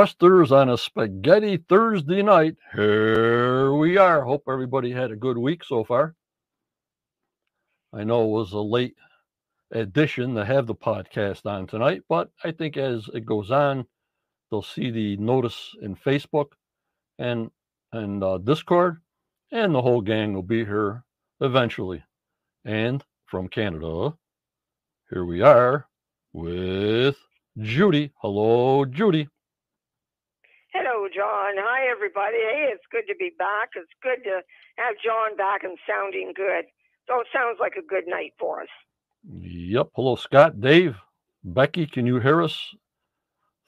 Hello, on a spaghetti Thursday night. Here we are. Hope everybody had a good week so far. I know it was a late addition to have the podcast on tonight, but I think as it goes on, they'll see the notice in Facebook and and uh, Discord, and the whole gang will be here eventually. And from Canada, here we are with Judy. Hello, Judy. John. Hi, everybody. Hey, it's good to be back. It's good to have John back and sounding good. So it sounds like a good night for us. Yep. Hello, Scott, Dave, Becky. Can you hear us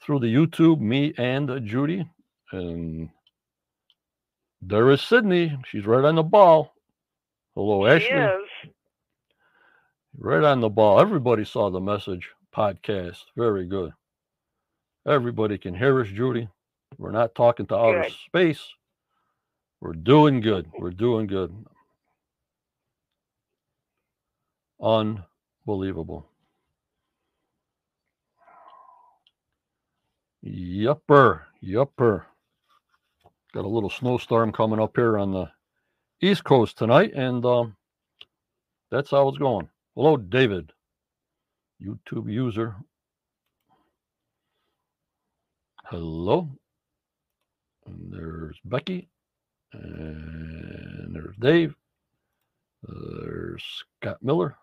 through the YouTube? Me and uh, Judy. And there is Sydney. She's right on the ball. Hello, She Ashley. is. Right on the ball. Everybody saw the message podcast. Very good. Everybody can hear us, Judy. We're not talking to outer Good. space. We're doing good. We're doing good. Unbelievable. Yupper. Yupper. Got a little snowstorm coming up here on the East Coast tonight, and um, that's how it's going. Hello, David, YouTube user. Hello. And there's Becky. And there's Dave. There's Scott Miller.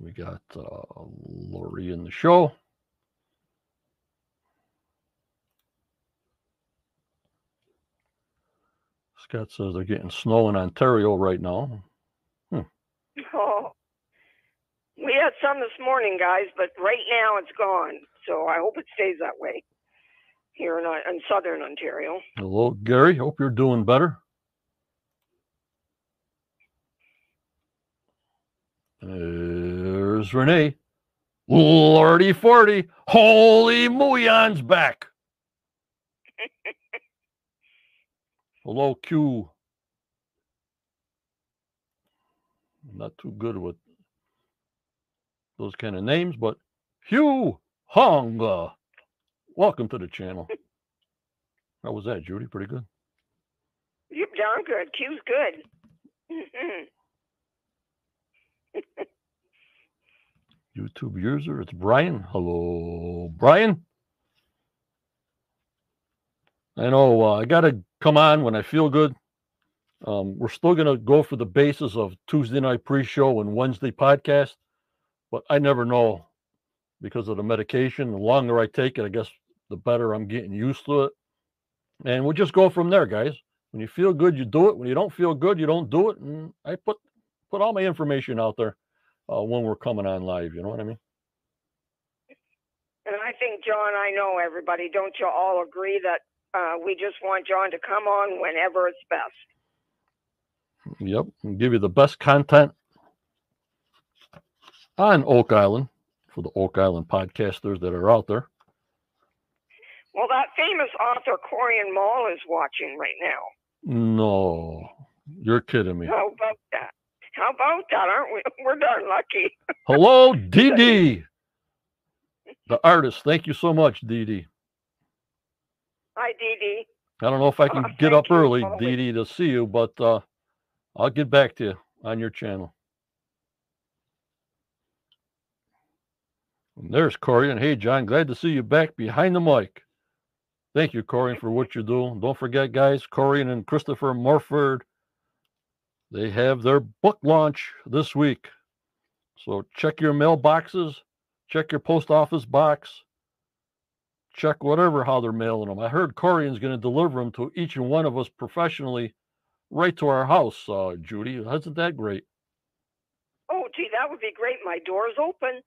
We got uh, Lori in the show. Scott says they're getting snow in Ontario right now. Oh, we had some this morning, guys, but right now it's gone. So I hope it stays that way here in, in southern Ontario. Hello, Gary. Hope you're doing better. There's Renee. Lordy 40. Holy Mouillon's back. Hello, Q. I'm not too good with those kind of names, but Hugh Hong. welcome to the channel. How was that, Judy? Pretty good. You're darn good. Q's good. YouTube user. It's Brian. Hello, Brian. I know uh, I got to come on when I feel good. Um, we're still going to go for the basis of Tuesday night pre show and Wednesday podcast, but I never know because of the medication. The longer I take it, I guess the better I'm getting used to it. And we'll just go from there, guys. When you feel good, you do it. When you don't feel good, you don't do it. And I put put all my information out there uh, when we're coming on live. You know what I mean? And I think, John, I know everybody. Don't you all agree that uh, we just want John to come on whenever it's best? Yep. And give you the best content on Oak Island for the Oak Island podcasters that are out there. Well, that famous author Corjan Mol is watching right now. No, you're kidding me. How about that? How about that? Aren't we? We're darn lucky. Hello, DD, the artist. Thank you so much, DD. Hi, Dee Dee. I don't know if I can Oh, get up early, DD, to see you, but uh, I'll get back to you on your channel. And there's Corjan. Hey, John, glad to see you back behind the mic. Thank you, Corjan, for what you do. Don't forget, guys, Corjan and Christopher Morford, they have their book launch this week. So check your mailboxes, check your post office box, check whatever how they're mailing them. I heard Corjan's going to deliver them to each and one of us professionally right to our house, uh, Judy. Isn't that great? Oh, gee, that would be great. My door's open.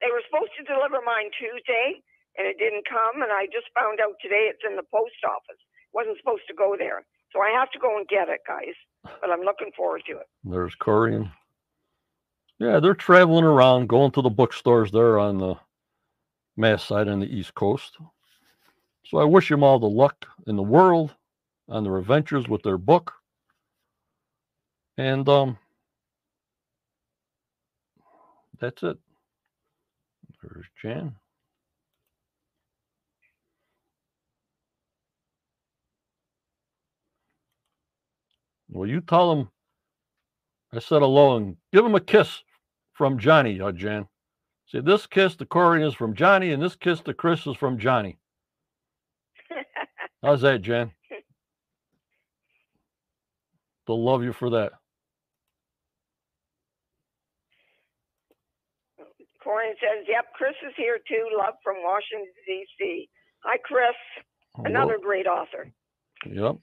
They were supposed to deliver mine Tuesday, and it didn't come. And I just found out today it's in the post office. wasn't supposed to go there, so I have to go and get it, guys. But I'm looking forward to it. There's Corjan. Yeah, they're traveling around, going to the bookstores there on the Mass side on the East Coast. So I wish them all the luck in the world on their adventures with their book. And um, that's it. There's Jan. Well, you tell him I said hello and give him a kiss from Johnny, uh, Jan. See, this kiss to Corey is from Johnny, and this kiss to Chris is from Johnny. How's that, Jan? They'll love you for that. Corjan says, "Yep, Chris is here too. Love from Washington D.C. Hi, Chris. Another Well, great author. Yep.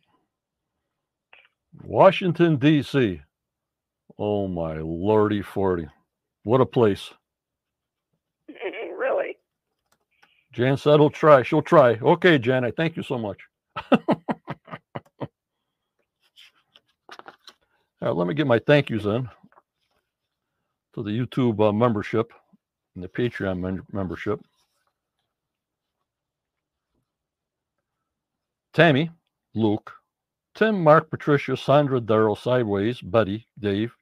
Washington, D.C. Oh, my lordy 40. What a place. really. Jan said he'll try. She'll try. Okay, Jan, I thank you so much. All right, let me get my thank yous in to the YouTube uh, membership and the Patreon men- membership. Tammy, Luke, Tim, Mark, Patricia, Sandra, Daryl, Sideways, Betty, Dave,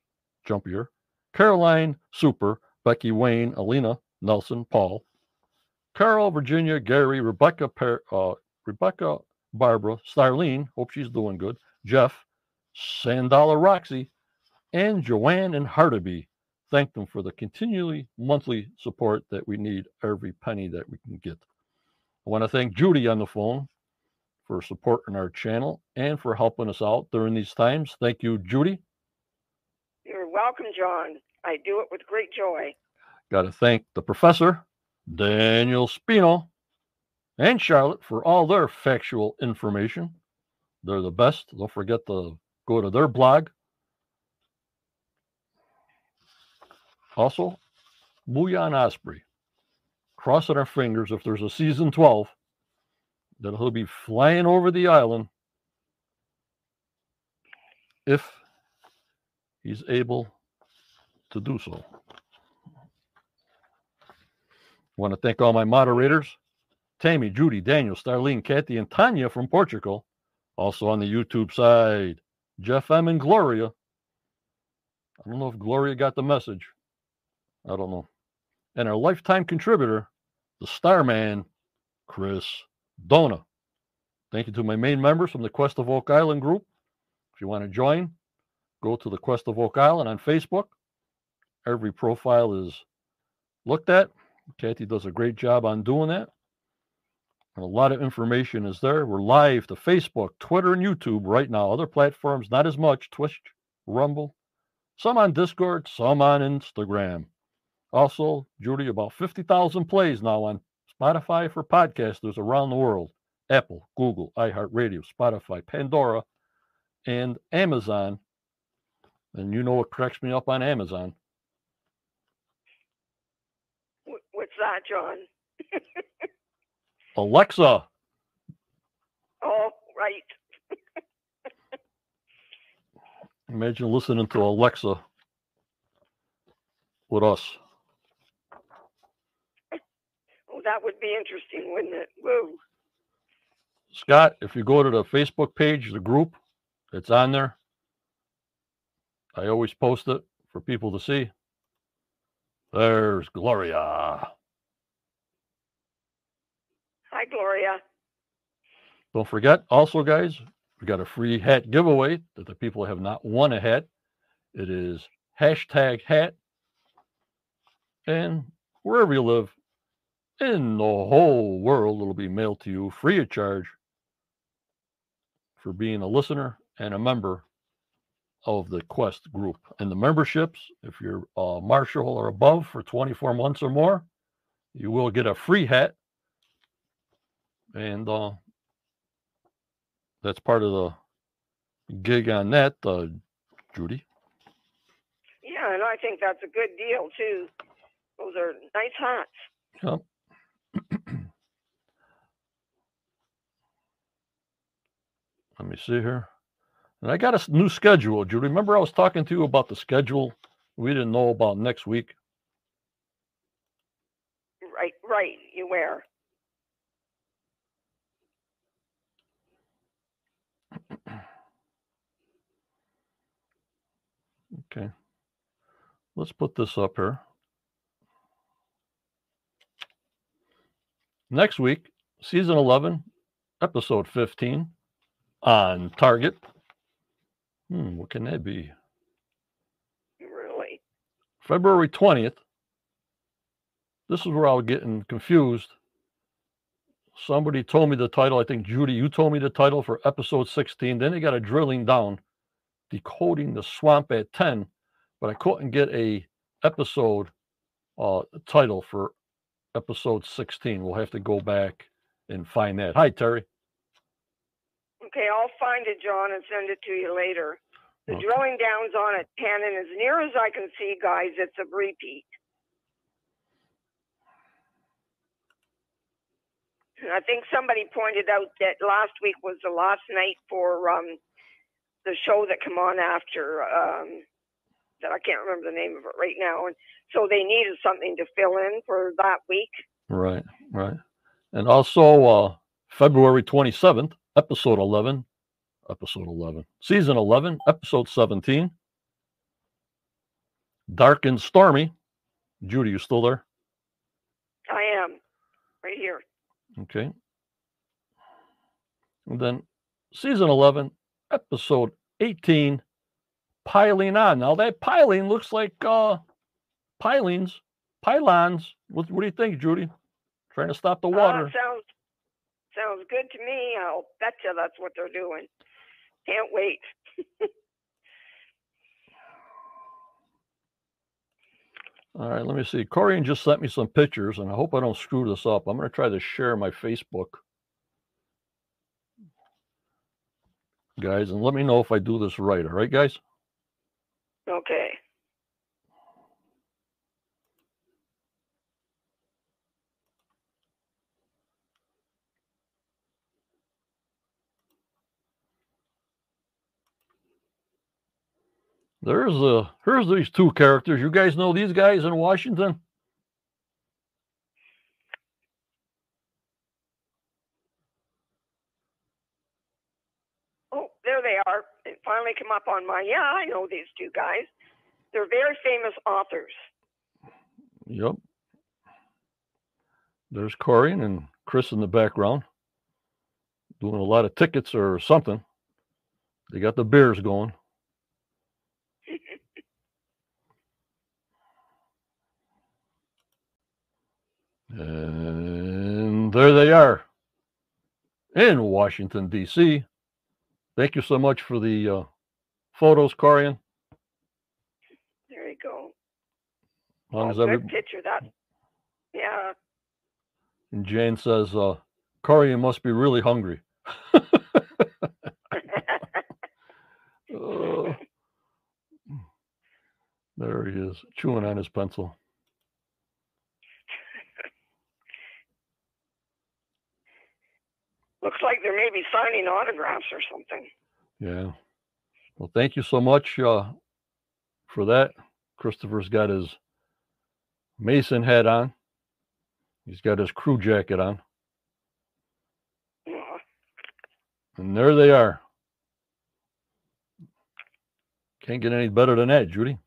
Jumpier, Caroline, Super, Becky, Wayne, Alina, Nelson, Paul, Carol, Virginia, Gary, Rebecca, uh, Rebecca, Barbara, Starlene, hope she's doing good, Jeff, Sandala, Roxy, and Joanne and Hardaby. Thank them for the continually monthly support that we need every penny that we can get. I want to thank Judy on the phone for supporting our channel and for helping us out during these times. Thank you, Judy. You're welcome, John. I do it with great joy. Got to thank the professor, Daniel Spino, and Charlotte for all their factual information. They're the best. Don't forget to go to their blog. Also, Booyan Osprey. Crossing our fingers if there's a season 12 that he'll be flying over the island if he's able to do so. want to thank all my moderators Tammy, Judy, Daniel, Starlene, Kathy, and Tanya from Portugal. Also on the YouTube side, Jeff M. and Gloria. I don't know if Gloria got the message. I don't know. And our lifetime contributor, the Starman, Chris Dona. Thank you to my main members from the Quest of Oak Island group. If you want to join, go to the Quest of Oak Island on Facebook. Every profile is looked at. Kathy does a great job on doing that. And a lot of information is there. We're live to Facebook, Twitter, and YouTube right now. Other platforms, not as much. Twitch, Rumble, some on Discord, some on Instagram. Also, Judy, about 50,000 plays now on Spotify for podcasters around the world. Apple, Google, iHeartRadio, Spotify, Pandora, and Amazon. And you know what cracks me up on Amazon? What's that, John? Alexa, Oh, right. imagine listening to Alexa with us. Oh, that would be interesting, wouldn't it? Woo. Scott, if you go to the Facebook page, the group, it's on there. I always post it for people to see. There's Gloria. Hi, Gloria. Don't forget, also, guys, we got a free hat giveaway that the people have not won a hat. It is hashtag hat. And wherever you live in the whole world, it'll be mailed to you free of charge for being a listener and a member of the Quest group. And the memberships, if you're a marshal or above for 24 months or more, you will get a free hat. And uh, that's part of the gig on that, uh, Judy. Yeah, and I think that's a good deal too. Those are nice hats. Yep. Let me see here. And I got a new schedule. Do you remember I was talking to you about the schedule we didn't know about next week? Right, right. You were. okay. Let's put this up here. Next week, season 11, episode 15 on Target. Hmm, what can that be? Really? February 20th. This is where I was getting confused. Somebody told me the title. I think Judy, you told me the title for episode 16. Then they got a drilling down, decoding the swamp at 10, but I couldn't get a episode uh, title for episode 16. We'll have to go back and find that. Hi, Terry. Okay, I'll find it, John, and send it to you later. The Okay. drilling down's on at 10, and as near as I can see, guys, it's a repeat. I think somebody pointed out that last week was the last night for um, the show that come on after um, that I can't remember the name of it right now, and so they needed something to fill in for that week. Right, right. And also uh February 27th, episode 11, episode 11, season 11, episode 17. Dark and Stormy. Judy, you still there? I am right here. Okay. And then season 11, episode 18, piling on. Now that piling looks like uh pilings, pylons. What, what do you think, Judy? Trying to stop the Uh, water. sounds sounds good to me. I'll bet you that's what they're doing. Can't wait. All right, let me see. Corjan just sent me some pictures, and I hope I don't screw this up. I'm going to try to share my Facebook, guys, and let me know if I do this right. All right, guys? Okay. There's uh here's these two characters. You guys know these guys in Washington? Oh, there they are. It finally come up on my. Yeah, I know these two guys. They're very famous authors. Yep. There's Corjan and Chris in the background doing a lot of tickets or something. They got the beers going. And there they are in Washington, D.C. Thank you so much for the uh, photos, Corjan. There you go. As long Oh, as every, picture. That. Yeah. and Jane says, uh, Corjan must be really hungry. Uh, there he is, chewing on his pencil. Looks like they're maybe signing autographs or something. Yeah. Well, thank you so much uh, for that. Christopher's got his Mason hat on. He's got his crew jacket on. Aw. And there they are. Can't get any better than that, Judy.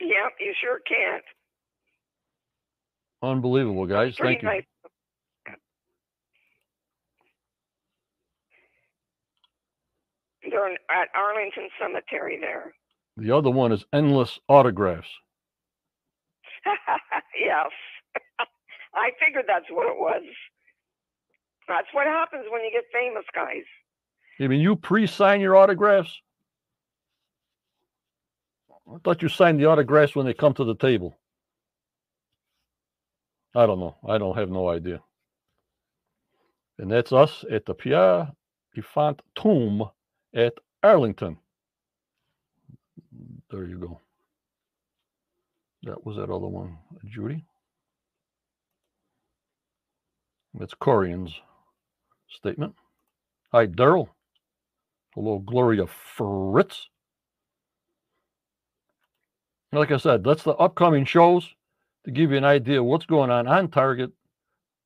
Yep, you sure can't. Unbelievable, guys. Thank you. nice. They're at Arlington Cemetery there. The other one is endless autographs. yes. I figured that's what it was. That's what happens when you get famous, guys. I mean, you pre-sign your autographs. I thought you signed the autographs when they come to the table. I don't know. I don't have no idea. And that's us at the Pierre L'Enfant Tomb at Arlington. There you go. That was that other one, Judy. That's Corjan's statement. Hi, Daryl. Hello, Gloria Fritz. Like I said, that's the upcoming shows to give you an idea what's going on on Target.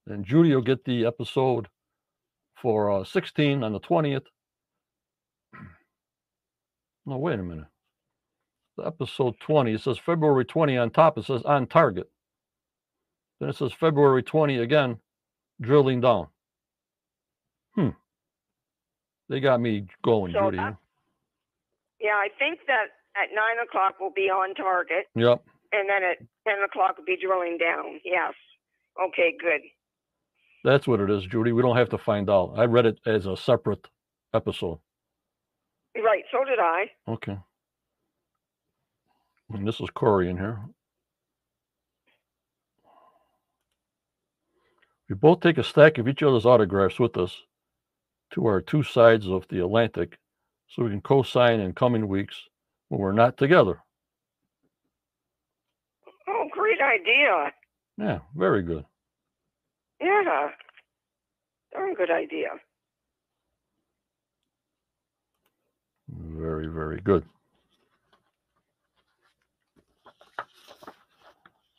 And Judy will get the episode for uh, 16 on the 20th. No, wait a minute. The episode 20, it says February 20 on top. It says on Target. Then it says February 20 again drilling down. Hmm. They got me going, So Judy. that- Yeah, I think that at nine o'clock we'll be on target, Yep. and then at ten o'clock we'll be drilling down. Yes. Okay, good. That's what it is, Judy. We don't have to find out. I read it as a separate episode. Right. So did I. Okay. And this is Corey in here. We both take a stack of each other's autographs with us to our two sides of the Atlantic so we can co sign in coming weeks when we're not together. Oh, great idea. Yeah, very good. Yeah. Darn good idea. Very, very good.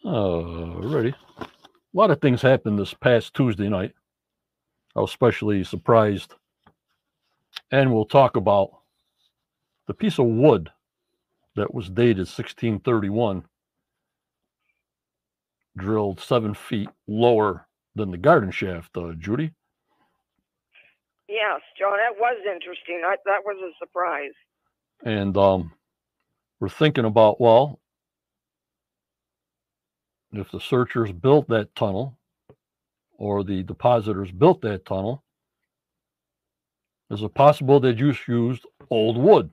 Alrighty. A lot of things happened this past Tuesday night. I was especially surprised. And we'll talk about the piece of wood that was dated 1631, drilled seven feet lower than the garden shaft, uh, Judy. Yes, John, that was interesting. I, that was a surprise. and um, we're thinking about well if the searchers built that tunnel or the depositors built that tunnel is it possible they just used old wood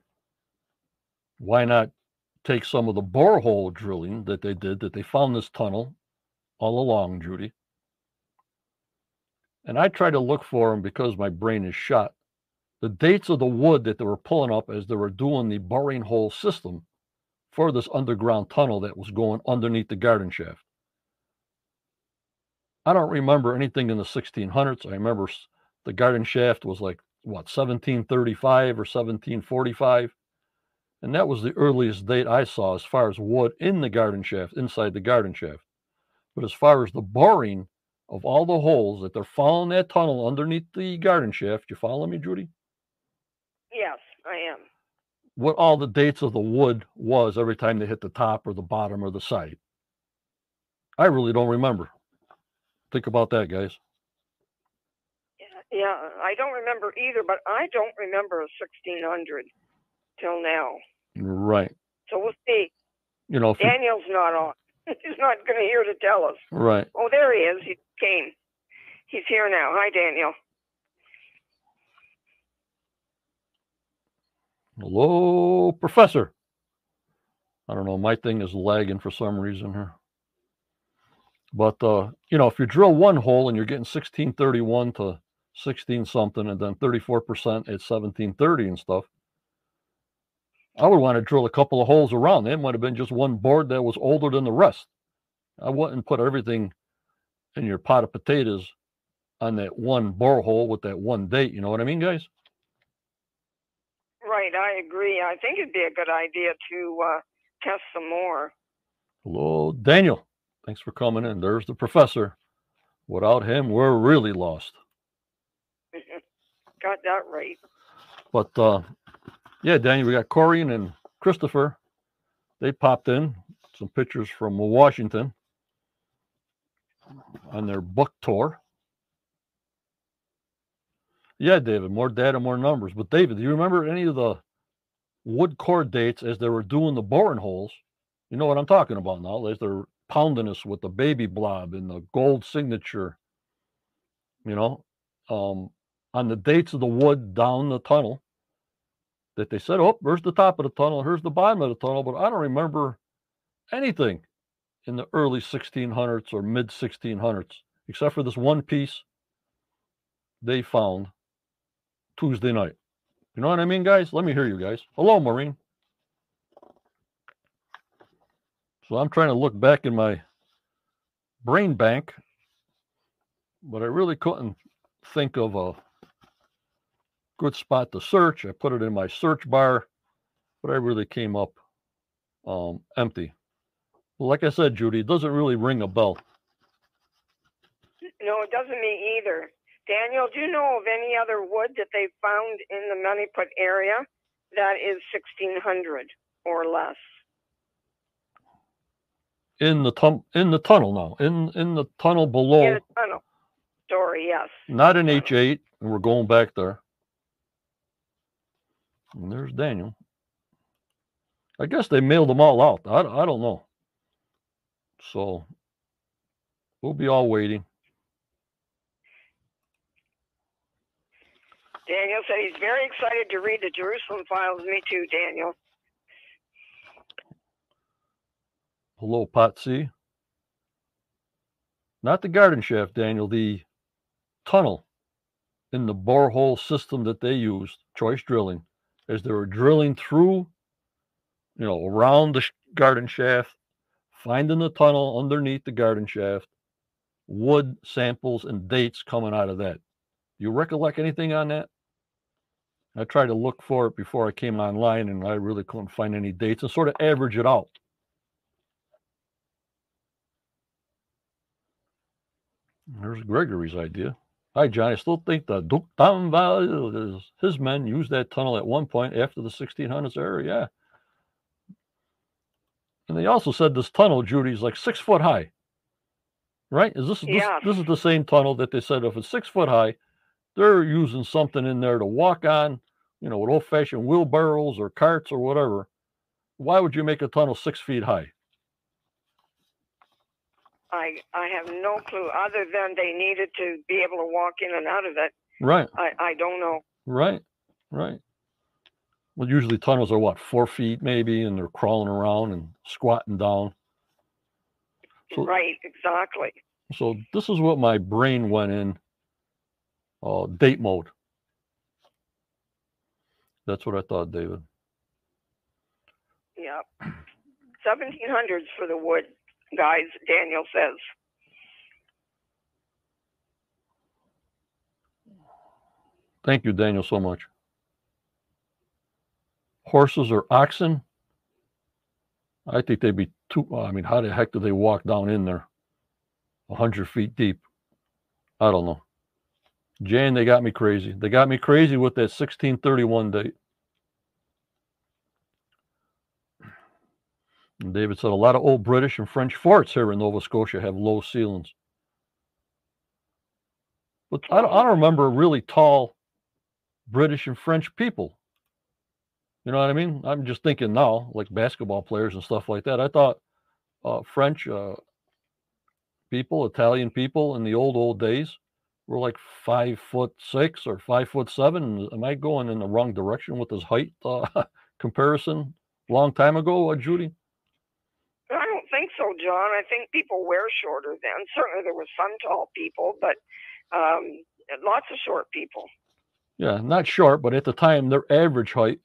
why not take some of the borehole drilling that they did that they found this tunnel all along judy and i try to look for them because my brain is shot the dates of the wood that they were pulling up as they were doing the boring hole system for this underground tunnel that was going underneath the garden shaft. I don't remember anything in the 1600s. I remember the garden shaft was like, what, 1735 or 1745? And that was the earliest date I saw as far as wood in the garden shaft, inside the garden shaft. But as far as the boring of all the holes that they're following that tunnel underneath the garden shaft, you follow me, Judy? Yes, I am. what all the dates of the wood was every time they hit the top or the bottom or the side. I really don't remember. Think about that, guys. Yeah, yeah, I don't remember either, but I don't remember a 1600 till now. Right. So we'll see. You know, if you, Daniel's not on. He's not going to hear to tell us. right. Oh, there he is. He came. He's here now. Hi, Daniel. Hello, Professor. I don't know. My thing is lagging for some reason here. But uh, you know, if you drill one hole and you're getting 1631 to 16 something, and then 34% at 1730 and stuff, I would want to drill a couple of holes around. It might have been just one board that was older than the rest. I wouldn't put everything in your pot of potatoes on that one borehole with that one date. You know what I mean, guys? Right, I agree. I think it'd be a good idea to uh, test some more. Hello, Daniel. Thanks for coming in. There's the professor. Without him, we're really lost. Got that right. But uh, yeah, Daniel, we got Corjan and Christopher. They popped in some pictures from Washington on their book tour. Yeah, David, more data, more numbers. But David, do you remember any of the wood core dates as they were doing the boring holes? You know what I'm talking about now, as they're pounding us with the baby blob and the gold signature, you know, um, on the dates of the wood down the tunnel that they said, oh, there's the top of the tunnel, here's the bottom of the tunnel, but I don't remember anything in the early 1600s or mid 1600s, except for this one piece they found Tuesday night. You know what I mean, guys? Let me hear you guys. Hello, Maureen. So I'm trying to look back in my brain bank, but I really couldn't think of a good spot to search. I put it in my search bar, but I really came up um, empty. Well, like I said, Judy, it doesn't really ring a bell. No, it doesn't me either. Daniel, do you know of any other wood that they found in the Money Pit area that is 1600 or less? In the tum- in the tunnel now, in in the tunnel below. In the tunnel. story. Yes. Not an H8, and we're going back there. And there's Daniel. I guess they mailed them all out. I, I don't know. So we'll be all waiting. Daniel said he's very excited to read the Jerusalem files. Me too, Daniel. Hello, Patsy. Not the garden shaft, Daniel, the tunnel in the borehole system that they used, choice drilling, as they were drilling through, you know, around the garden shaft, finding the tunnel underneath the garden shaft, wood samples and dates coming out of that. You recollect anything on that? I tried to look for it before I came online and I really couldn't find any dates and sort of average it out. There's Gregory's idea. Hi, John. I still think the Valley, is- his men used that tunnel at one point after the 1600s era. Yeah. And they also said this tunnel, Judy, is like six foot high. Right? Is this, this this is the same tunnel that they said if it's six foot high, they're using something in there to walk on, you know, with old fashioned wheelbarrows or carts or whatever. Why would you make a tunnel six feet high? I I have no clue other than they needed to be able to walk in and out of it. Right. I I don't know. Right, right. Well, usually tunnels are what, four feet maybe, and they're crawling around and squatting down. So, right, exactly. so this is what my brain went in. Uh, date mode. That's what I thought, David. Yeah. 1700s for the wood, guys, Daniel says. Thank you, Daniel, so much. Horses or oxen? I think they'd be too. I mean, how the heck do they walk down in there? A hundred feet deep. I don't know. Jan, they got me crazy. They got me crazy with that 1631 date. And David said a lot of old British and French forts here in Nova Scotia have low ceilings. But I don't, I don't remember really tall British and French people. You know what I mean? I'm just thinking now, like basketball players and stuff like that. I thought uh, French uh, people, Italian people in the old old days were like five foot six or five foot seven. Am I going in the wrong direction with this height uh, comparison? Long time ago, uh, Judy. I think so, John. I think people were shorter then. Certainly there were some tall people, but um, lots of short people. Yeah, not short, but at the time their average height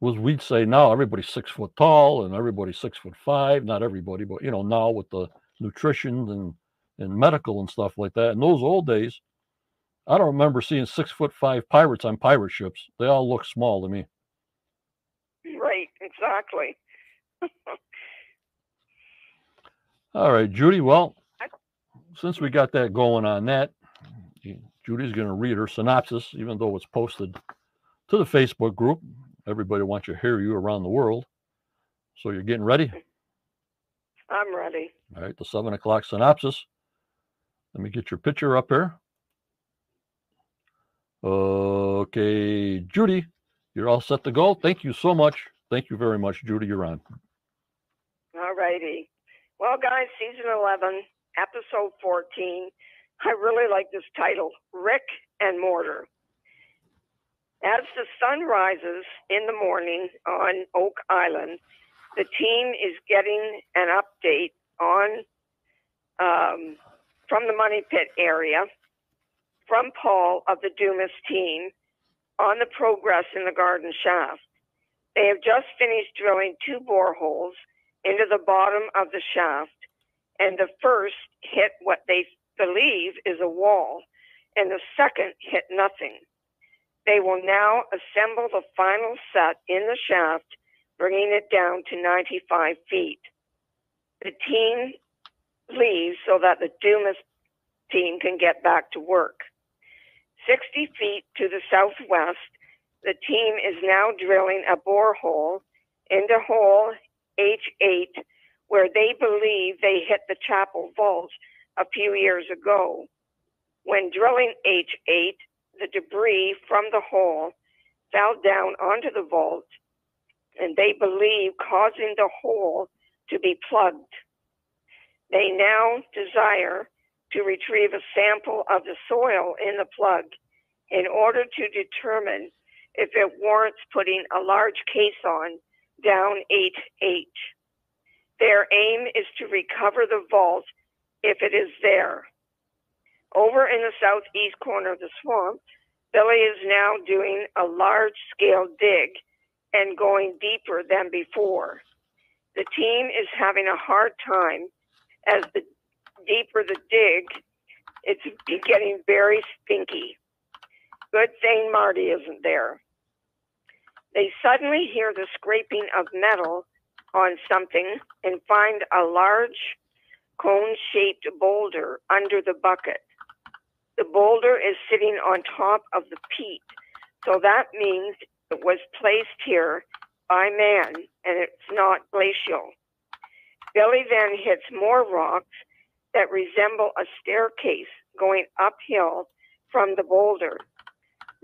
was we'd say now everybody's six foot tall and everybody's six foot five. Not everybody, but you know now with the nutrition and and medical and stuff like that. In those old days, I don't remember seeing six foot five pirates on pirate ships. They all look small to me. Right, exactly. All right, Judy. Well, since we got that going on that, Judy's going to read her synopsis, even though it's posted to the Facebook group. Everybody wants to hear you around the world. So you're getting ready? I'm ready. All right, the seven o'clock synopsis. Let me get your picture up here. Okay, Judy, you're all set to go. Thank you so much. Thank you very much, Judy. You're on. All righty. Well, guys, season 11, episode 14. I really like this title Rick and Mortar. As the sun rises in the morning on Oak Island, the team is getting an update on um, from the Money Pit area from Paul of the Dumas team on the progress in the garden shaft. They have just finished drilling two boreholes into the bottom of the shaft, and the first hit what they believe is a wall, and the second hit nothing. They will now assemble the final set in the shaft, bringing it down to 95 feet. The team leaves so that the Dumas team can get back to work. 60 feet to the southwest, the team is now drilling a borehole into hole H8 where they believe they hit the chapel vault a few years ago. When drilling H8, the debris from the hole fell down onto the vault, and they believe causing the hole to be plugged. They now desire to retrieve a sample of the soil in the plug in order to determine if it warrants putting a large caisson down 8-8. Their aim is to recover the vault if it is there. Over in the southeast corner of the swamp, Billy is now doing a large scale dig and going deeper than before. The team is having a hard time as the deeper the dig, it's getting very stinky. Good thing Marty isn't there. They suddenly hear the scraping of metal on something and find a large cone shaped boulder under the bucket. The boulder is sitting on top of the peat, so that means it was placed here by man and it's not glacial. Billy then hits more rocks that resemble a staircase going uphill from the boulder.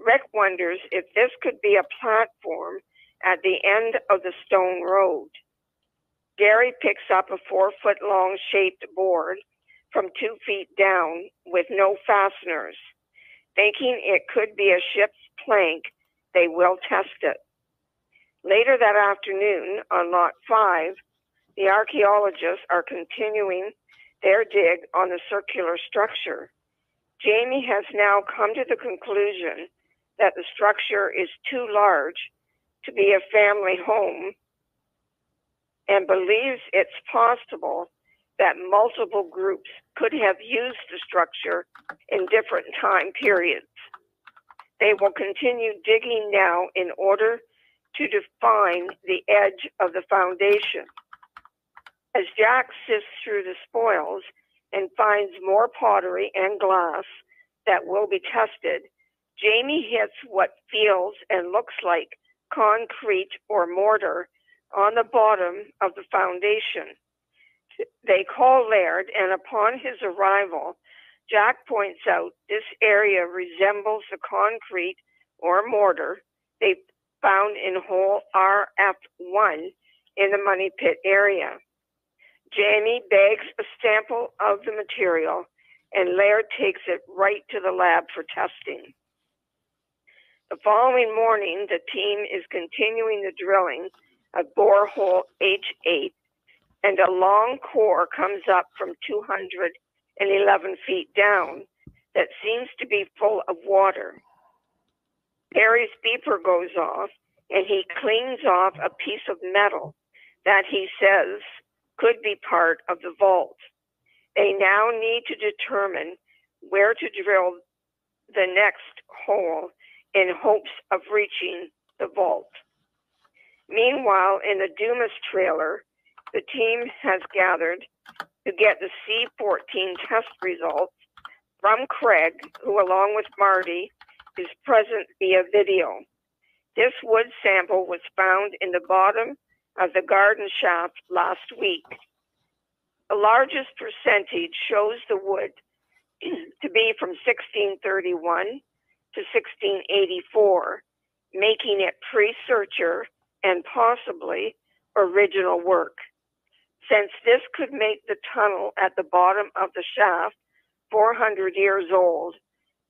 Rick wonders if this could be a platform at the end of the stone road. Gary picks up a four foot long shaped board from two feet down with no fasteners. Thinking it could be a ship's plank, they will test it. Later that afternoon, on Lot 5, the archaeologists are continuing their dig on the circular structure. Jamie has now come to the conclusion that the structure is too large to be a family home and believes it's possible that multiple groups could have used the structure in different time periods. They will continue digging now in order to define the edge of the foundation. As Jack sifts through the spoils and finds more pottery and glass that will be tested, Jamie hits what feels and looks like concrete or mortar on the bottom of the foundation. They call Laird, and upon his arrival, Jack points out this area resembles the concrete or mortar they found in hole RF1 in the Money Pit area. Jamie begs a sample of the material, and Laird takes it right to the lab for testing. The following morning, the team is continuing the drilling of borehole H8 and a long core comes up from 211 feet down that seems to be full of water. Harry's beeper goes off and he cleans off a piece of metal that he says could be part of the vault. They now need to determine where to drill the next hole in hopes of reaching the vault. Meanwhile, in the Dumas trailer, the team has gathered to get the C14 test results from Craig, who, along with Marty, is present via video. This wood sample was found in the bottom of the garden shaft last week. The largest percentage shows the wood to be from 1631 to 1684, making it pre searcher and possibly original work. Since this could make the tunnel at the bottom of the shaft 400 years old,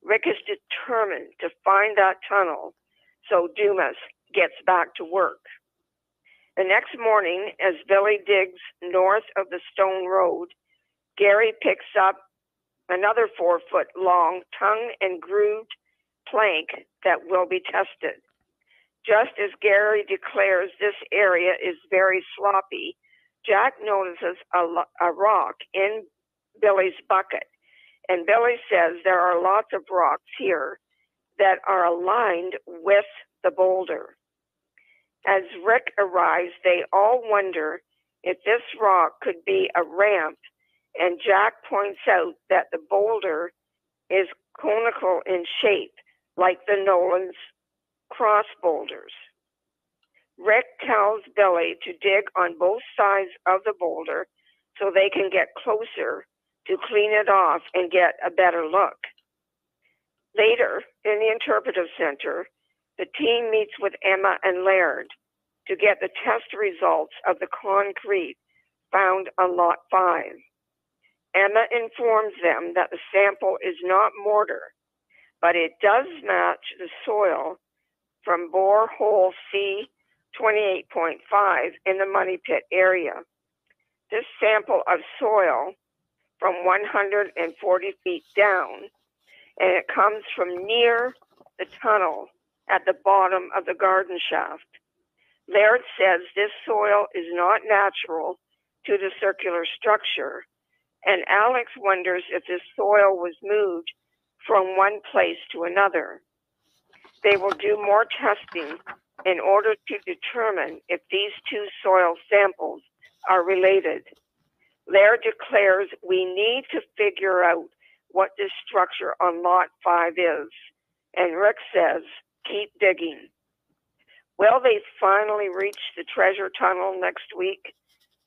Rick is determined to find that tunnel so Dumas gets back to work. The next morning, as Billy digs north of the stone road, Gary picks up another four foot long tongue and grooved plank that will be tested. Just as Gary declares this area is very sloppy, Jack notices a, a rock in Billy's bucket. And Billy says there are lots of rocks here that are aligned with the boulder. As Rick arrives, they all wonder if this rock could be a ramp, and Jack points out that the boulder is conical in shape, like the Nolan's cross boulders. Rick tells Billy to dig on both sides of the boulder so they can get closer to clean it off and get a better look. Later, in the interpretive center, the team meets with Emma and Laird to get the test results of the concrete found on Lot 5. Emma informs them that the sample is not mortar, but it does match the soil from borehole C 28.5 in the Money Pit area. This sample of soil from 140 feet down, and it comes from near the tunnel at the bottom of the garden shaft. Laird says this soil is not natural to the circular structure, and Alex wonders if this soil was moved from one place to another. They will do more testing in order to determine if these two soil samples are related. Laird declares we need to figure out what this structure on Lot 5 is. And Rick says, keep digging. Will they finally reach the treasure tunnel next week?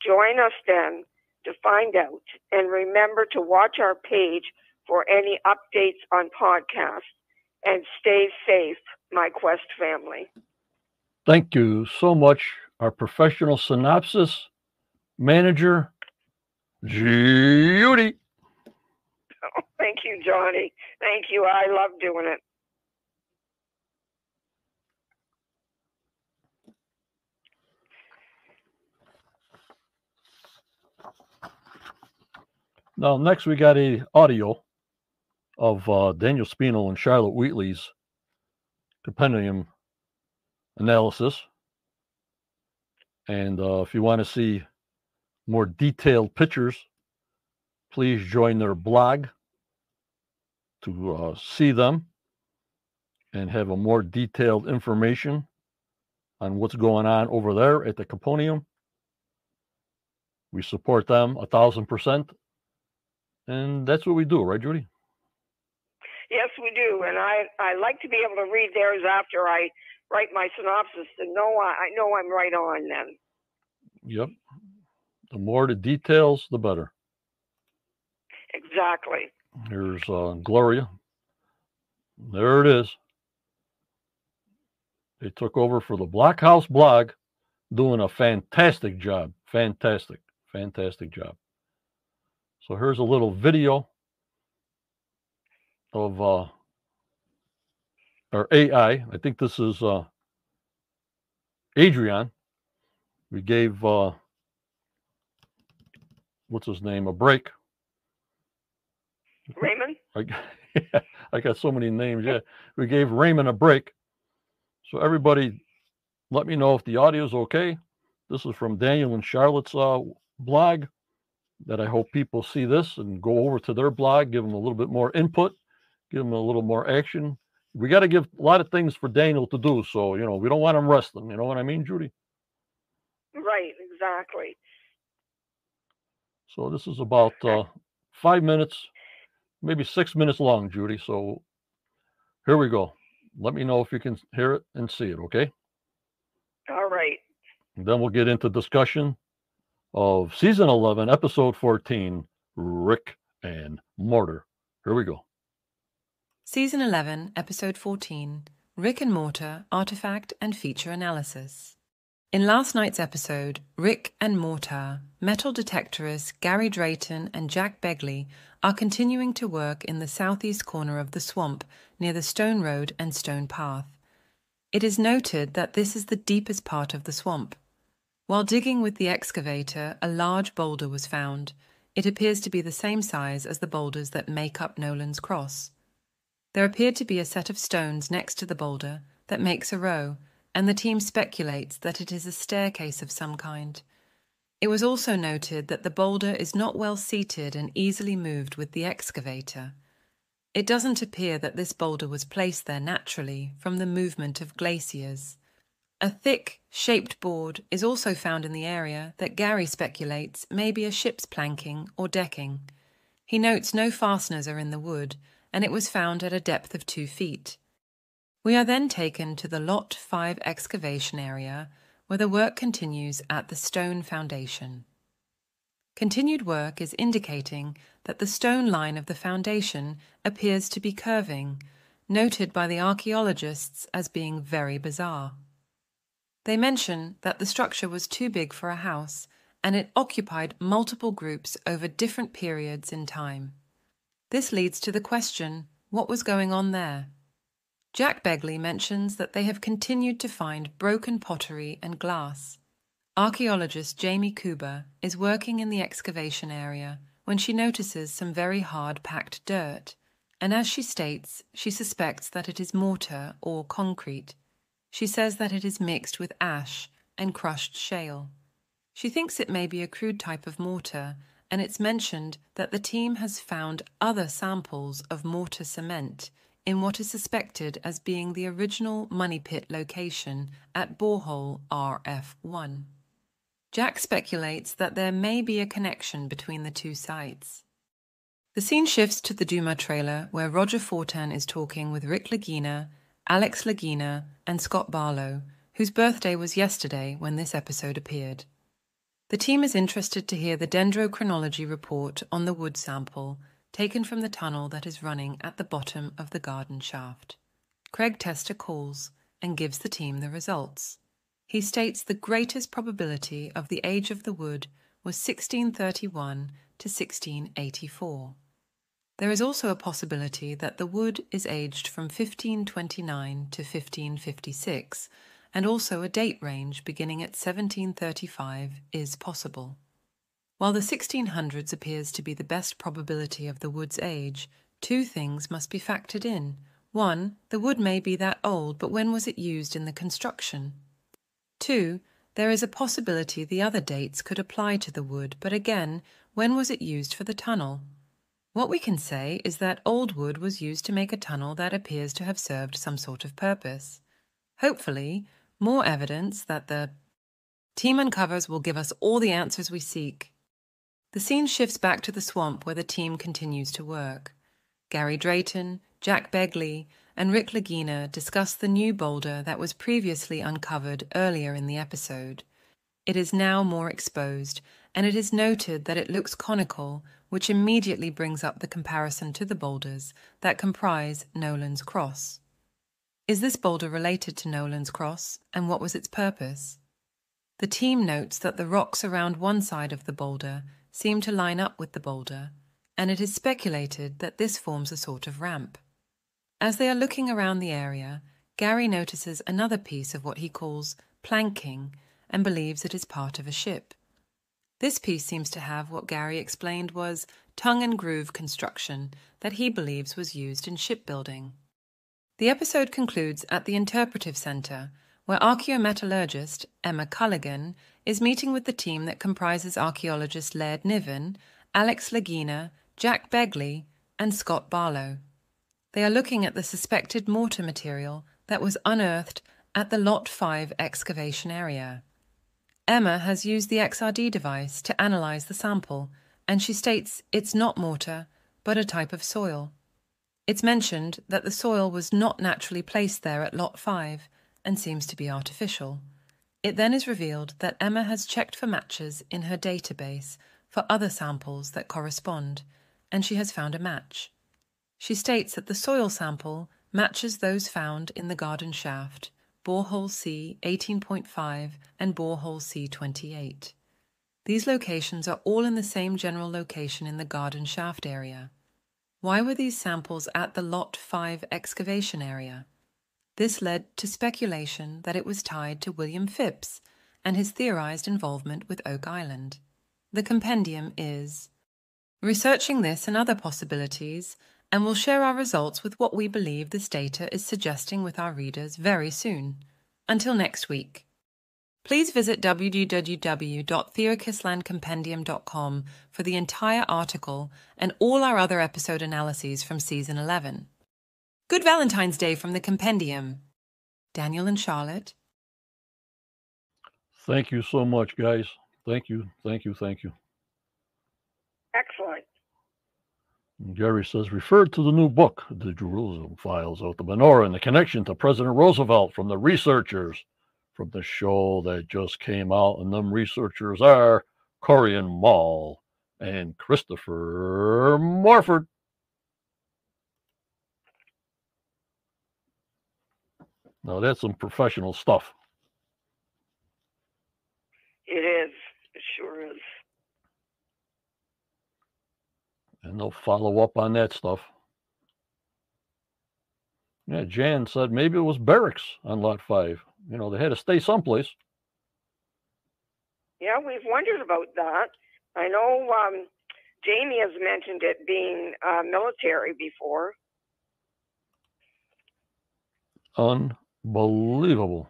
Join us then to find out. And remember to watch our page for any updates on podcasts. And stay safe, my Quest family. Thank you so much, our professional synopsis manager, Judy. Oh, thank you, Johnny. Thank you. I love doing it. Now, next we got a audio of uh, Daniel Spino and Charlotte Wheatley's compendium analysis. And uh, if you want to see more detailed pictures, please join their blog to uh, see them and have a more detailed information on what's going on over there at the Compendium. We support them a thousand percent. And that's what we do, right, Judy? Yes, we do. And I, I like to be able to read theirs after I write my synopsis to know I, I know I'm right on then. Yep. The more the details, the better. Exactly. Here's uh, Gloria. There it is. They took over for the Blockhouse blog, doing a fantastic job. Fantastic, fantastic job. So here's a little video of uh, our AI. I think this is uh, Adrian. We gave uh, what's his name a break. Raymond? I, yeah, I got so many names. Yeah, we gave Raymond a break. So everybody, let me know if the audio is okay. This is from Daniel and Charlotte's uh, blog. That I hope people see this and go over to their blog, give them a little bit more input, give them a little more action. We got to give a lot of things for Daniel to do. So you know, we don't want him resting. You know what I mean, Judy? Right. Exactly. So this is about uh, five minutes, maybe six minutes long, Judy. So here we go. Let me know if you can hear it and see it, okay? All right. And then we'll get into discussion of season 11, episode 14, Rick and Mortar. Here we go. Season 11, Episode 14 Rick and Mortar Artifact and Feature Analysis. In last night's episode, Rick and Mortar, metal detectorists Gary Drayton and Jack Begley are continuing to work in the southeast corner of the swamp near the Stone Road and Stone Path. It is noted that this is the deepest part of the swamp. While digging with the excavator, a large boulder was found. It appears to be the same size as the boulders that make up Nolan's Cross. There appeared to be a set of stones next to the boulder that makes a row and the team speculates that it is a staircase of some kind. It was also noted that the boulder is not well seated and easily moved with the excavator. It doesn't appear that this boulder was placed there naturally from the movement of glaciers. A thick, shaped board is also found in the area that Gary speculates may be a ship's planking or decking. He notes no fasteners are in the wood, and it was found at a depth of two feet. We are then taken to the Lot 5 excavation area where the work continues at the stone foundation. Continued work is indicating that the stone line of the foundation appears to be curving, noted by the archaeologists as being very bizarre. They mention that the structure was too big for a house and it occupied multiple groups over different periods in time. This leads to the question what was going on there? Jack Begley mentions that they have continued to find broken pottery and glass. Archaeologist Jamie Kuber is working in the excavation area when she notices some very hard packed dirt, and as she states, she suspects that it is mortar or concrete. She says that it is mixed with ash and crushed shale. She thinks it may be a crude type of mortar, and it's mentioned that the team has found other samples of mortar cement in what is suspected as being the original money pit location at borehole RF1. Jack speculates that there may be a connection between the two sites. The scene shifts to the Duma trailer where Roger Fortin is talking with Rick Lagina, Alex Lagina, and Scott Barlow, whose birthday was yesterday when this episode appeared. The team is interested to hear the dendrochronology report on the wood sample taken from the tunnel that is running at the bottom of the garden shaft. Craig Tester calls and gives the team the results. He states the greatest probability of the age of the wood was 1631 to 1684. There is also a possibility that the wood is aged from 1529 to 1556, and also a date range beginning at 1735 is possible. While the 1600s appears to be the best probability of the wood's age, two things must be factored in. One, the wood may be that old, but when was it used in the construction? Two, there is a possibility the other dates could apply to the wood, but again, when was it used for the tunnel? What we can say is that old wood was used to make a tunnel that appears to have served some sort of purpose. Hopefully, more evidence that the team uncovers will give us all the answers we seek. The scene shifts back to the swamp where the team continues to work. Gary Drayton, Jack Begley, and Rick Lagina discuss the new boulder that was previously uncovered earlier in the episode. It is now more exposed, and it is noted that it looks conical, which immediately brings up the comparison to the boulders that comprise Nolan's Cross. Is this boulder related to Nolan's Cross, and what was its purpose? The team notes that the rocks around one side of the boulder seem to line up with the boulder, and it is speculated that this forms a sort of ramp. As they are looking around the area, Gary notices another piece of what he calls planking and believes it is part of a ship. This piece seems to have what Gary explained was tongue and groove construction that he believes was used in shipbuilding. The episode concludes at the Interpretive Center, where archaeometallurgist Emma Culligan is meeting with the team that comprises archaeologist Laird Niven, Alex Lagina, Jack Begley, and Scott Barlow. They are looking at the suspected mortar material that was unearthed at the Lot 5 excavation area. Emma has used the XRD device to analyze the sample, and she states it's not mortar, but a type of soil. It's mentioned that the soil was not naturally placed there at Lot 5 and seems to be artificial. It then is revealed that Emma has checked for matches in her database for other samples that correspond, and she has found a match. She states that the soil sample matches those found in the garden shaft, borehole C 18.5 and borehole C 28. These locations are all in the same general location in the garden shaft area. Why were these samples at the Lot 5 excavation area? This led to speculation that it was tied to William Phipps and his theorized involvement with Oak Island. The compendium is researching this and other possibilities, and we'll share our results with what we believe this data is suggesting with our readers very soon. Until next week. Please visit www.theoakislandcompendium.com for the entire article and all our other episode analyses from season 11. Good Valentine's Day from the compendium. Daniel and Charlotte. Thank you so much, guys. Thank you, thank you, thank you. Excellent. Gary says, referred to the new book, The Jerusalem Files, of the menorah and the connection to President Roosevelt from the researchers from the show that just came out, and them researchers are Corjan Mol and Christopher Morford. Now that's some professional stuff. It is. It sure is. And they'll follow up on that stuff. Yeah, Jan said maybe it was barracks on lot five. You know, they had to stay someplace. Yeah, we've wondered about that. I know um, Jamie has mentioned it being uh, military before. Unbelievable.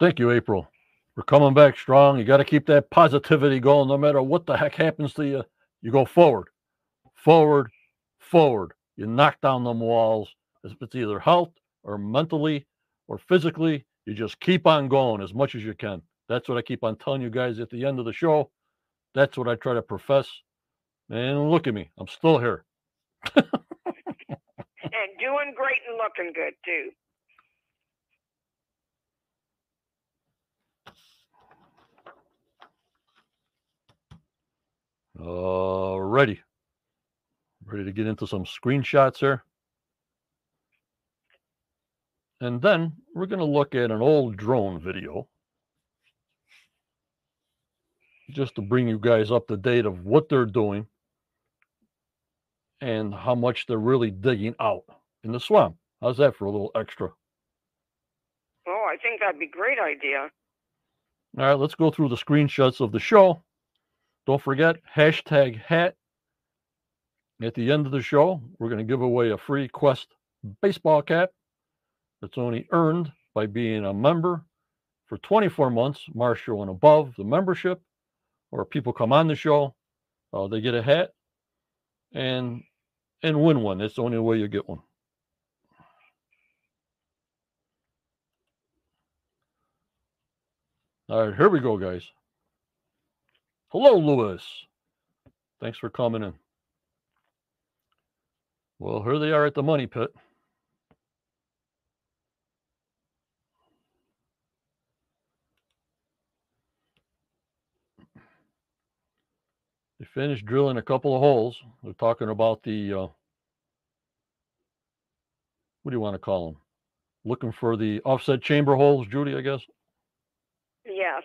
Thank you, April. We're coming back strong. You got to keep that positivity going no matter what the heck happens to you. You go forward, forward, forward. You knock down them walls. It's either health or mentally or physically, you just keep on going as much as you can. That's what I keep on telling you guys at the end of the show. That's what I try to profess. And look at me, I'm still here. and doing great and looking good too. All righty. Ready to get into some screenshots here. And then we're going to look at an old drone video just to bring you guys up to date of what they're doing and how much they're really digging out in the swamp. How's that for a little extra? Oh, I think that'd be a great idea. All right, let's go through the screenshots of the show. Don't forget, hashtag hat. At the end of the show, we're going to give away a free Quest baseball cap that's only earned by being a member for 24 months, Marshall and above the membership, or people come on the show, uh, they get a hat and and win one. That's the only way you get one. All right, here we go, guys. Hello, Lewis. Thanks for coming in. Well, here they are at the money pit. Finished drilling a couple of holes. They're talking about the, uh, what do you want to call them? Looking for the offset chamber holes, Judy, I guess. Yes.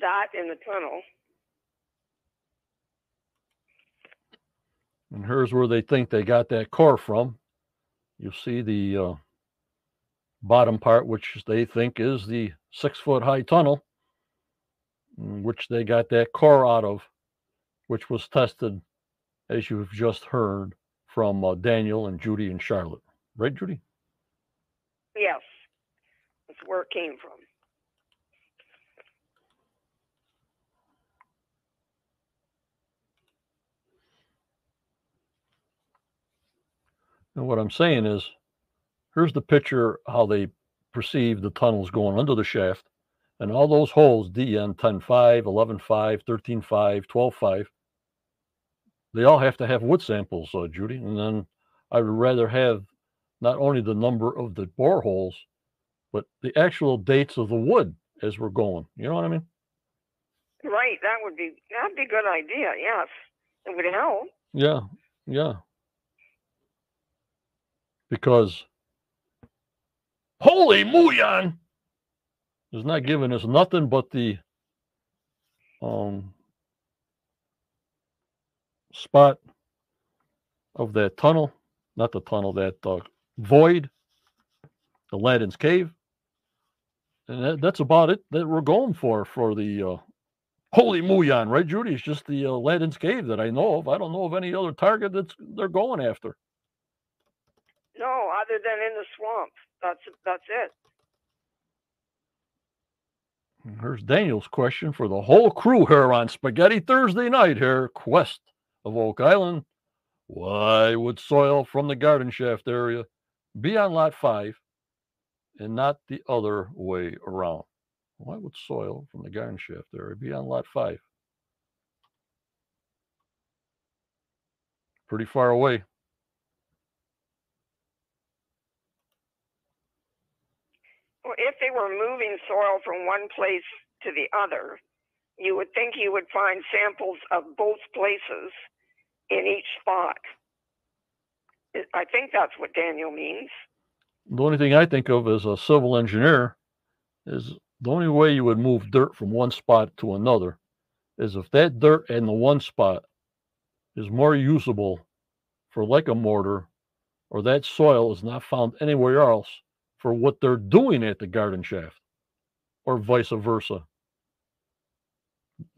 That in the tunnel. And here's where they think they got that core from. You see the uh, bottom part, which they think is the six foot high tunnel, which they got that car out of, which was tested, as you've just heard from uh, Daniel and Judy and Charlotte. Right, Judy? Yes. That's where it came from. And what I'm saying is, here's the picture how they perceive the tunnels going under the shaft. And all those holes, DN 10.5, 11.5, 13.5, 12.5, they all have to have wood samples, uh, Judy. And then I would rather have not only the number of the boreholes, but the actual dates of the wood as we're going. You know what I mean? Right. That would be that'd be a good idea. Yes, it would help. Yeah, yeah. Because holy Muyan is not giving us nothing but the um spot of that tunnel, not the tunnel, that uh, void, Aladdin's cave. And that, that's about it that we're going for for the uh, Holy Muyan, right, Judy? It's just the uh, Aladdin's cave that I know of. I don't know of any other target that's they're going after. No, other than in the swamp. That's that's it. Here's Daniel's question for the whole crew here on Spaghetti Thursday night here, Quest of Oak Island. Why would soil from the garden shaft area be on lot five and not the other way around? Why would soil from the garden shaft area be on lot five? Pretty far away. If they were moving soil from one place to the other, you would think you would find samples of both places in each spot. I- think that's what Daniel means. The only thing I think of as a civil engineer is the only way you would move dirt from one spot to another is if that dirt in the one spot is more usable for like a mortar or that soil is not found anywhere else for what they're doing at the garden shaft or vice versa.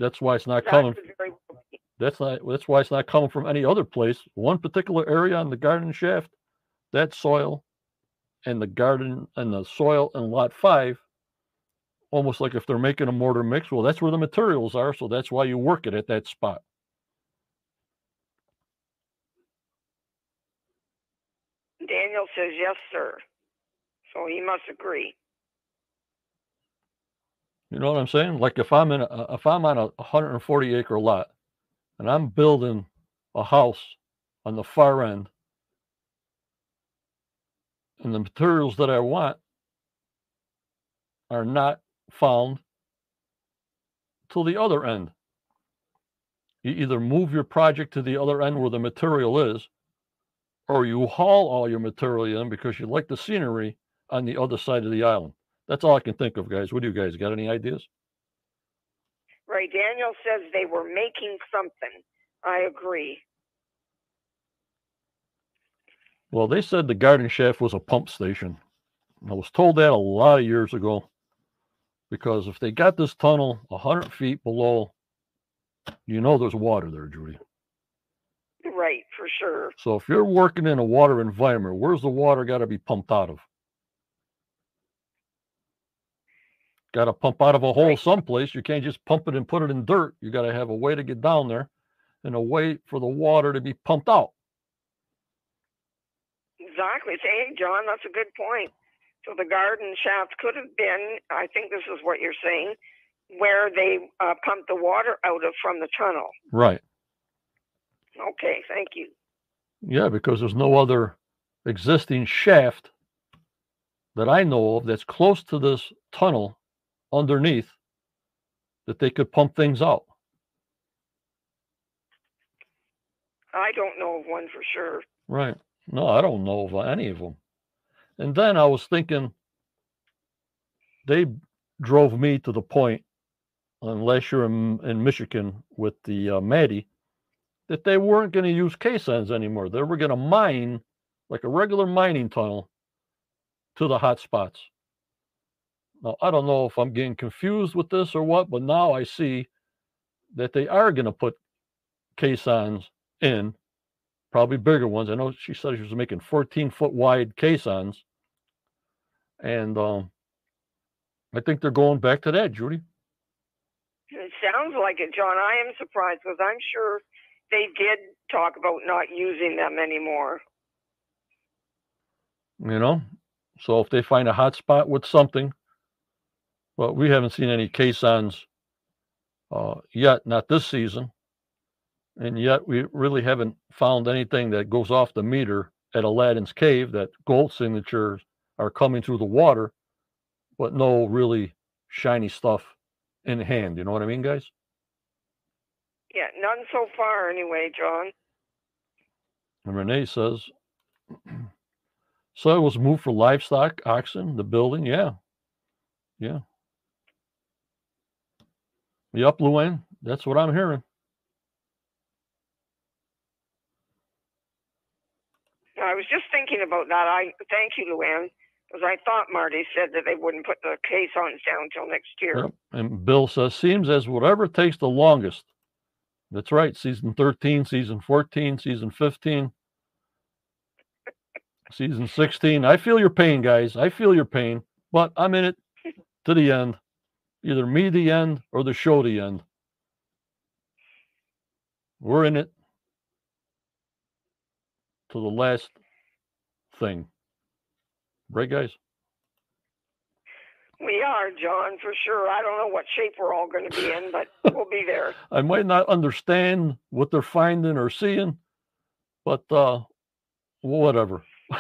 That's why it's not coming. could very well be. That's not. That's why it's not coming from any other place. One particular area on the garden shaft, that soil, and the garden and the soil in lot five, almost like if they're making a mortar mix. Well, that's where the materials are, so that's why you work it at that spot. Daniel says yes, sir. So he must agree. You know what I'm saying? Like if I'm in a, if I'm on a 140 acre lot, and I'm building a house on the far end, and the materials that I want are not found till the other end. You either move your project to the other end where the material is, or you haul all your material in because you like the scenery on the other side of the island. That's all I can think of, guys. What do you guys got? Any ideas? Right. Daniel says they were making something. I agree. Well, they said the garden shaft was a pump station. I was told that a lot of years ago because if they got this tunnel 100 feet below, you know there's water there, Judy. Right, for sure. So if you're working in a water environment, where's the water got to be pumped out of? Got to pump out of a hole someplace. You can't just pump it and put it in dirt. You got to have a way to get down there and a way for the water to be pumped out. Exactly. Say, hey, John, that's a good point. So the garden shaft could have been, I think this is what you're saying, where they uh, pumped the water out of from the tunnel. Right. Okay, thank you. Yeah, because there's no other existing shaft that I know of that's close to this tunnel underneath that they could pump things out. I don't know of one for sure. Right. No, I don't know of any of them. And then I was thinking they drove me to the point, unless you're in, in Michigan with the uh, Maddie, that they weren't going to use caissons anymore. They were going to mine like a regular mining tunnel to the hot spots. Now, I don't know if I'm getting confused with this or what, but now I see that they are going to put caissons in probably bigger ones. I know she said she was making 14 foot wide caissons. And um, I think they're going back to that, Judy. It sounds like it, John. I am surprised because I'm sure they did talk about not using them anymore. You know, so if they find a hot spot with something, well, we haven't seen any caissons uh, yet, not this season. And yet we really haven't found anything that goes off the meter at Aladdin's cave that gold signatures are coming through the water, but no really shiny stuff in hand. You know what I mean, guys? Yeah, none so far anyway, John. And Renee says, so it was moved for livestock, oxen, the building. Yeah. Yeah. Yep, Luann. That's what I'm hearing. I was just thinking about that. I thank you, Luann, because I thought Marty said that they wouldn't put the caissons down till next year. Yep. And Bill says, seems as whatever takes the longest. That's right. Season 13, season 14, season 15, season 16. I feel your pain, guys. I feel your pain, but I'm in it to the end. Either me the end or the show the end. We're in it to the last thing. Right, guys? We are, John, for sure. I don't know what shape we're all going to be in, but we'll be there. I might not understand what they're finding or seeing, but uh, whatever.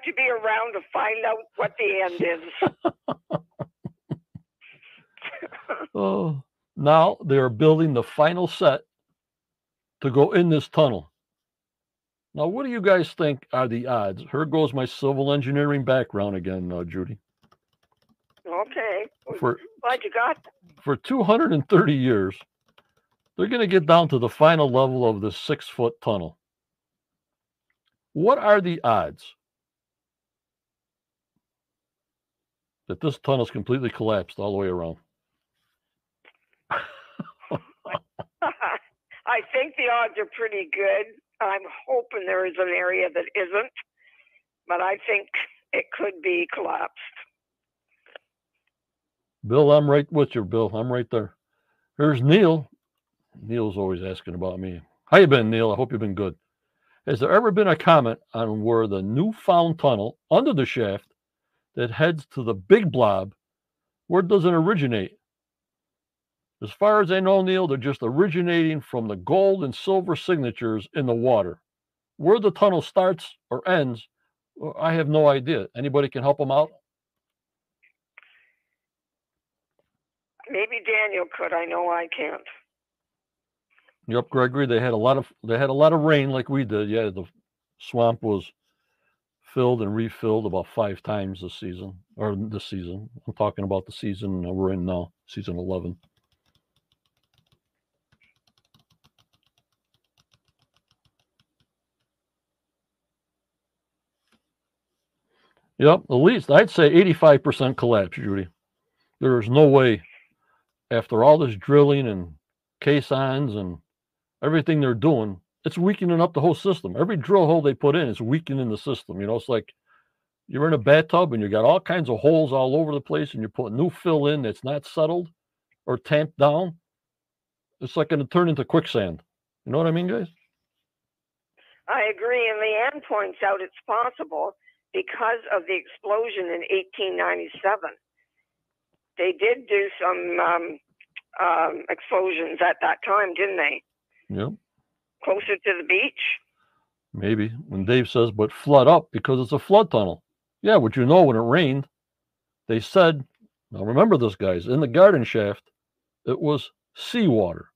I would like to be around to find out what the end is. Oh, now they are building the final set to go in this tunnel. Now, what do you guys think are the odds? Here goes my civil engineering background again, uh, Judy. Okay. For Glad you got for 230 years, they're going to get down to the final level of the six foot tunnel. What are the odds that this tunnel's completely collapsed all the way around? I think the odds are pretty good. I'm hoping there is an area that isn't, but I think it could be collapsed. Bill, I'm right with you, Bill. I'm right there. Here's Neil. Neil's always asking about me. How you been, Neil? I hope you've been good. Has there ever been a comment on where the newfound tunnel under the shaft that heads to the big blob, where does it originate? As far as I know, Neil, they're just originating from the gold and silver signatures in the water. Where the tunnel starts or ends, uh, I have no idea. Anybody can help them out? Maybe Daniel could. I know I can't. Yep, Gregory. They had a lot of they had a lot of rain like we did. Yeah, the swamp was filled and refilled about five times this season or this season. I'm talking about the season we're in now, season eleven. Yep, at least I'd say 85% collapse, Judy. There is no way, after all this drilling and caissons and everything they're doing, it's weakening up the whole system. Every drill hole they put in is weakening the system. You know, it's like you're in a bathtub and you got all kinds of holes all over the place and you're putting new fill in that's not settled or tamped down. It's like going to turn into quicksand. You know what I mean, guys? I agree. And Leanne points out it's possible because of the explosion in 1897. They did do some um, um, explosions at that time, didn't they? Yep. Closer to the beach. Maybe when Dave says, but flood up because it's a flood tunnel. Yeah, but you know when it rained, they said, now remember this, guys, in the garden shaft, it was seawater.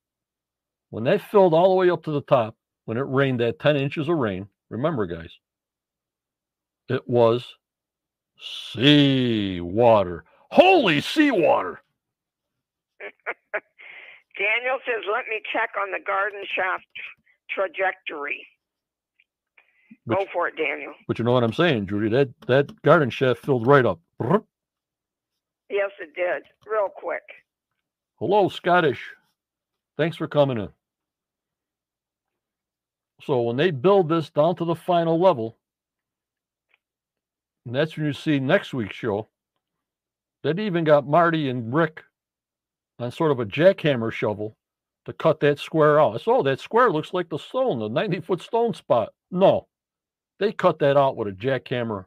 When that filled all the way up to the top, when it rained that 10 inches of rain, remember, guys, it was seawater. Holy seawater. Daniel says, let me check on the garden shaft trajectory. But, Go for it, Daniel. but you know what I'm saying, Judy? That that garden shaft filled right up. Yes, it did. Real quick. Hello, Scottish. Thanks for coming in. So when they build this down to the final level, and that's when you see next week's show, that even got Marty and Rick on sort of a jackhammer shovel to cut that square out. I said, oh, that square looks like the stone, the 90 foot stone spot. No, they cut that out with a jackhammer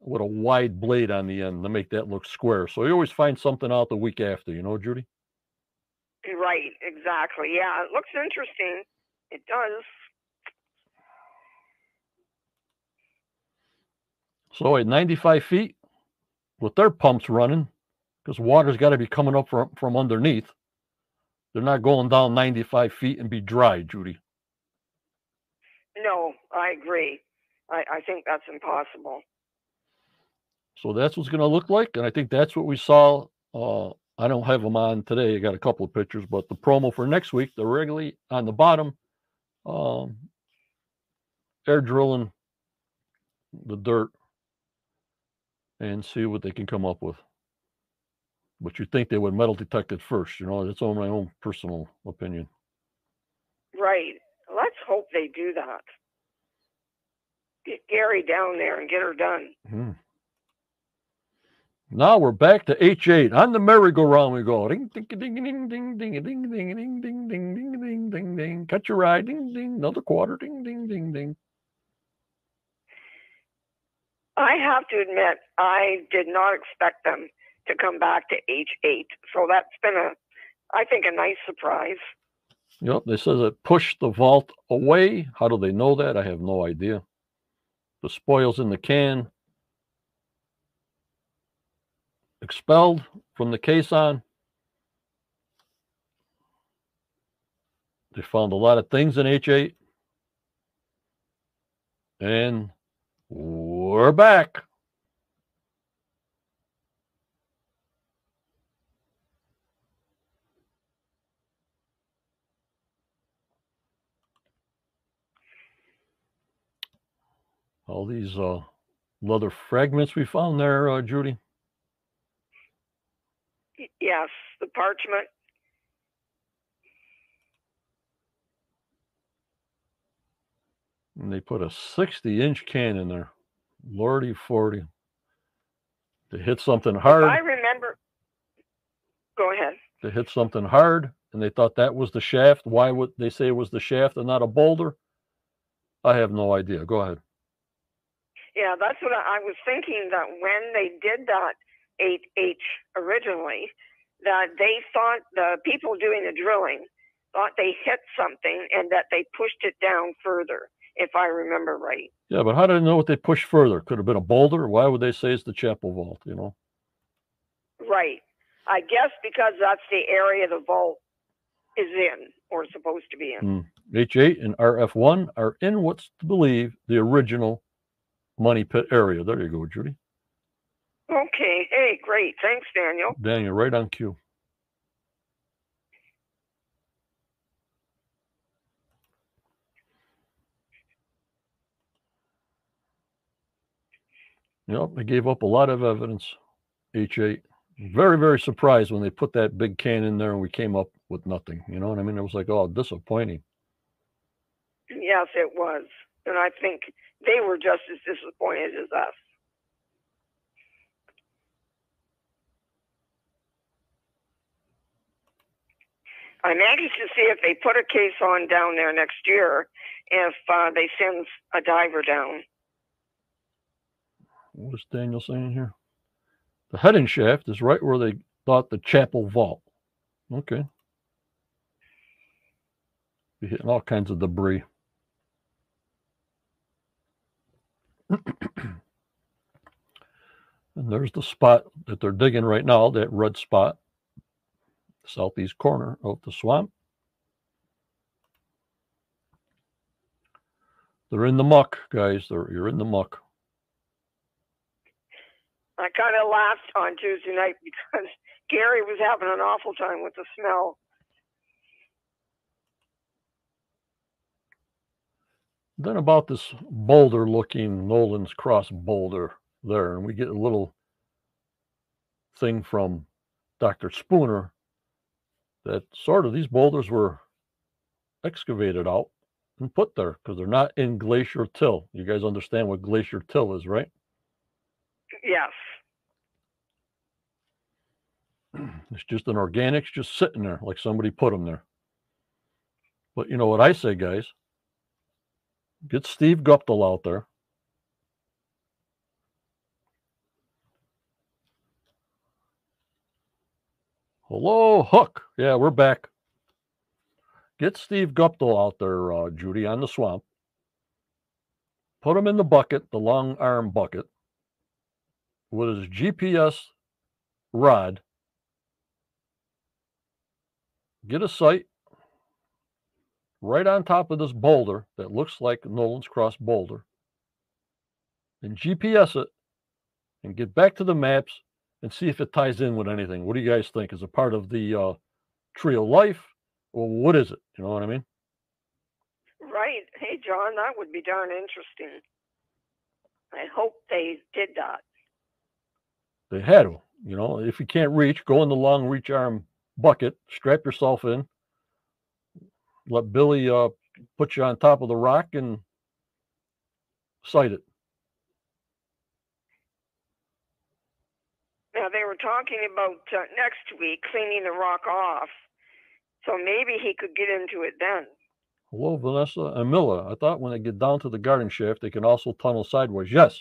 with a wide blade on the end to make that look square. So you always find something out the week after, you know, Judy? Right, exactly. Yeah, it looks interesting. It does. So at 95 feet, with their pumps running, because water's got to be coming up from, from underneath, they're not going down 95 feet and be dry, Judy. No, I agree. I, I think that's impossible. So that's what's going to look like. And I think that's what we saw. Uh, I don't have them on today. I got a couple of pictures, but the promo for next week, the Wrigley on the bottom, um, air drilling the dirt and see what they can come up with. But you think they would metal detect it first, you know, that's on my own personal opinion. Right. Let's hope they do that. Get Gary down there and get her done. Hmm. Now we're back to H8. On the merry-go-round we go. Ding, ding, ding, ding, ding, ding, ding, ding, ding, ding, ding, ding, ding, ding, ding, ding. Cut your ride. Ding, ding. Another quarter. Ding, ding, ding, ding. I have to admit, I did not expect them to come back to H8. So that's been a, I think, a nice surprise. Yep, they says it pushed the vault away. How do they know that? I have no idea. The spoils in the can expelled from the caisson. They found a lot of things in H8. And we're back. All these uh, leather fragments we found there, uh, Judy. Yes, the parchment. And they put a 60 inch can in there. Lordy 40. They hit something If I remember. Go ahead. They hit something hard and they thought that was the shaft. Why would they say it was the shaft and not a boulder? I have no idea. Go ahead. Yeah, that's what I, I was thinking that when they did that 8H originally, that they thought the people doing the drilling thought they hit something and that they pushed it down further, if I remember right. Yeah, but how do they know what they pushed further? Could have been a boulder. Why would they say it's the chapel vault? You know? Right. I guess because that's the area the vault is in or supposed to be in. Hmm. H8 and RF1 are in what's to believe the original money pit area. There you go, Judy. Okay. Hey, great. Thanks, Daniel. Daniel, right on cue. Yep, they gave up a lot of evidence. H8. Very, very surprised when they put that big can in there and we came up with nothing. You know what I mean? It was like, oh, disappointing. Yes, it was. And I think they were just as disappointed as us. I'm anxious to see if they put a caisson down there next year if uh, they send a diver down. What is Daniel saying here? The Hedden shaft is right where they thought the chapel vault. Okay. Be hitting all kinds of debris. and there's the spot that they're digging right now, that red spot, southeast corner of the swamp. They're in the muck, guys. They're, you're in the muck. I kind of laughed on Tuesday night because Gary was having an awful time with the smell. Then about this boulder looking Nolan's Cross boulder there, and we get a little thing from Dr. Spooner that sort of these boulders were excavated out and put there because they're not in glacier till. You guys understand what glacier till is, right? Yes. It's just an organics just sitting there like somebody put them there. But you know what I say, guys? Get Steve Guptill out there. Hello, Hook. Yeah, we're back. Get Steve Guptill out there, uh, Judy, on the swamp. Put him in the bucket, the long arm bucket, with his GPS rod. Get a sight right on top of this boulder that looks like Nolan's Cross boulder and GPS it and get back to the maps and see if it ties in with anything. What do you guys think? Is a part of the uh, tree of life or what is it? You know what I mean? Right. Hey, John, that would be darn interesting. I hope they did that. They had to. You know, if you can't reach, go in the long reach arm bucket, strap yourself in, let Billy uh, put you on top of the rock and sight it. Now, they were talking about uh, next week cleaning the rock off. So maybe he could get into it then. Hello, Vanessa and Milla. I thought when they get down to the garden shaft, they can also tunnel sideways. Yes.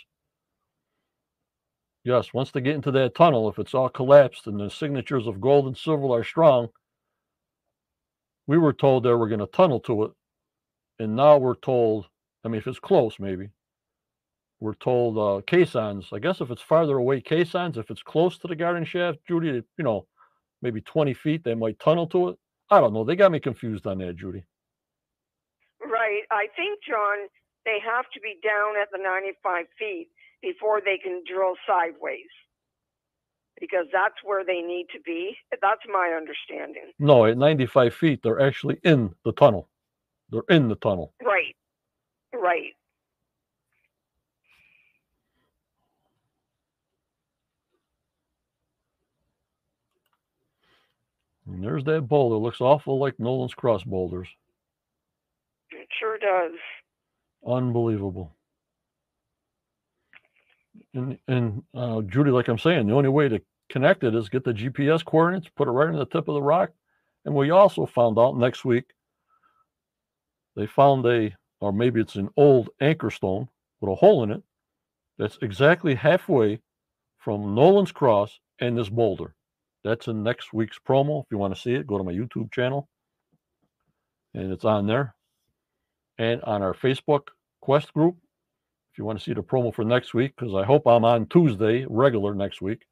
Yes, once they get into that tunnel, if it's all collapsed and the signatures of gold and silver are strong, we were told they were going to tunnel to it. And now we're told, I mean, if it's close, maybe, we're told uh, caissons. I guess if it's farther away, caissons, if it's close to the garden shaft, Judy, you know, maybe 20 feet, they might tunnel to it. I don't know. They got me confused on that, Judy. Right. I think, John, they have to be down at the 95 feet before they can drill sideways. Because that's where they need to be. That's my understanding. No, at 95 feet, they're actually in the tunnel. They're in the tunnel. Right. Right. And there's that boulder. Looks awful like Nolan's Cross boulders. It sure does. Unbelievable. And and uh, Judy, like I'm saying, the only way to connect is get the GPS coordinates, put it right on the tip of the rock. And we also found out next week they found a, or maybe it's an old anchor stone with a hole in it that's exactly halfway from Nolan's Cross and this boulder. That's in next week's promo. If you want to see it, go to my YouTube channel. And it's on there. And on our Facebook Quest group, if you want to see the promo for next week, because I hope I'm on Tuesday, regular next week.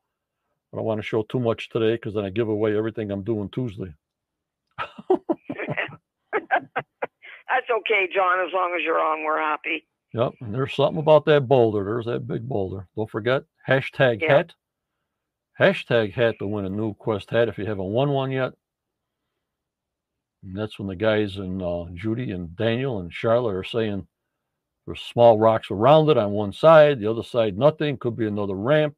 I don't want to show too much today because then I give away everything I'm doing Tuesday. That's okay, John. As long as you're on, we're happy. Yep. And there's something about that boulder. There's that big boulder. Don't forget hashtag Yeah. hat. Hashtag hat to win a new Quest hat if you haven't won one yet. And that's when the guys and uh, Judy and Daniel and Charlotte are saying there's small rocks around it on one side, the other side nothing. Could be another ramp.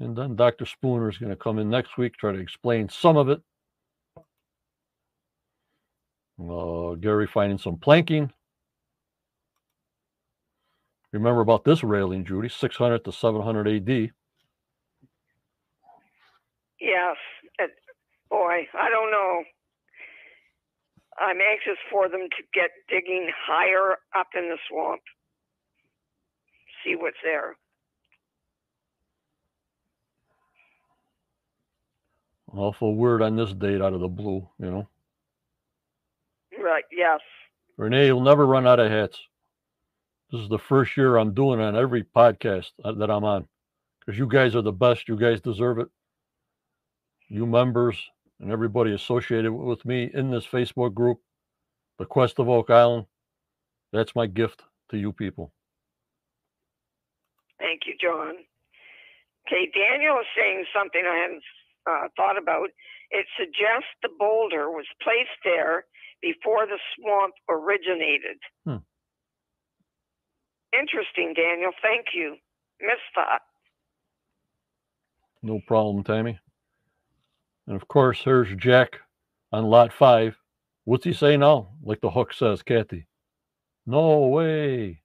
And then Dr. Spooner is going to come in next week try to explain some of it. Uh, Gary finding some planking. Remember about this railing, Judy? 600 to 700 AD. Yes. It, boy, I don't know. I'm anxious for them to get digging higher up in the swamp. See what's there. Awful word on this date out of the blue, you know. Right. Yes. Renee, you'll never run out of hats. This is the first year I'm doing on every podcast that I'm on because you guys are the best. You guys deserve it. You members and everybody associated with me in this Facebook group, the Quest of Oak Island, that's my gift to you people. Thank you, John. Okay, Daniel is saying something I hadn't uh, thought about. It suggests the boulder was placed there before the swamp originated. Hmm. Interesting, Daniel. Thank you. Missed that. No problem, Tammy. And of course, here's Jack on lot five. What's he say now? Like the hook says, Kathy. No way.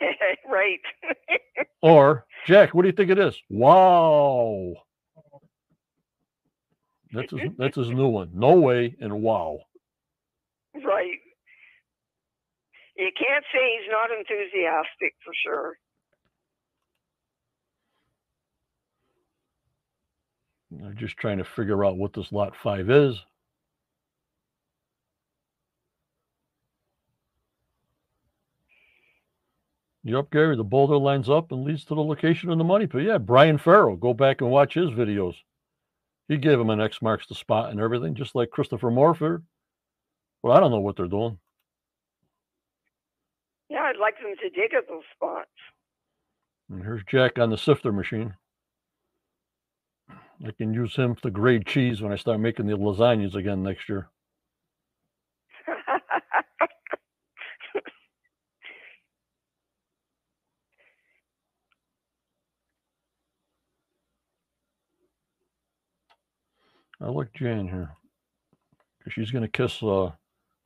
right. Or Jack, what do you think it is? Wow. That's his, that's his new one. No way and wow. right. You can't say he's not enthusiastic for sure. I'm just trying to figure out what this lot five is. Yep, Gary, the boulder lines up and leads to the location of the money pit. Yeah, Brian Farrell, go back and watch his videos. He gave him an X marks the spot and everything, just like Christopher Morford. Well, I don't know what they're doing. Yeah, I'd like them to dig at those spots. And here's Jack on the sifter machine. I can use him to grade cheese when I start making the lasagnas again next year. I like Jan here she's going to kiss uh,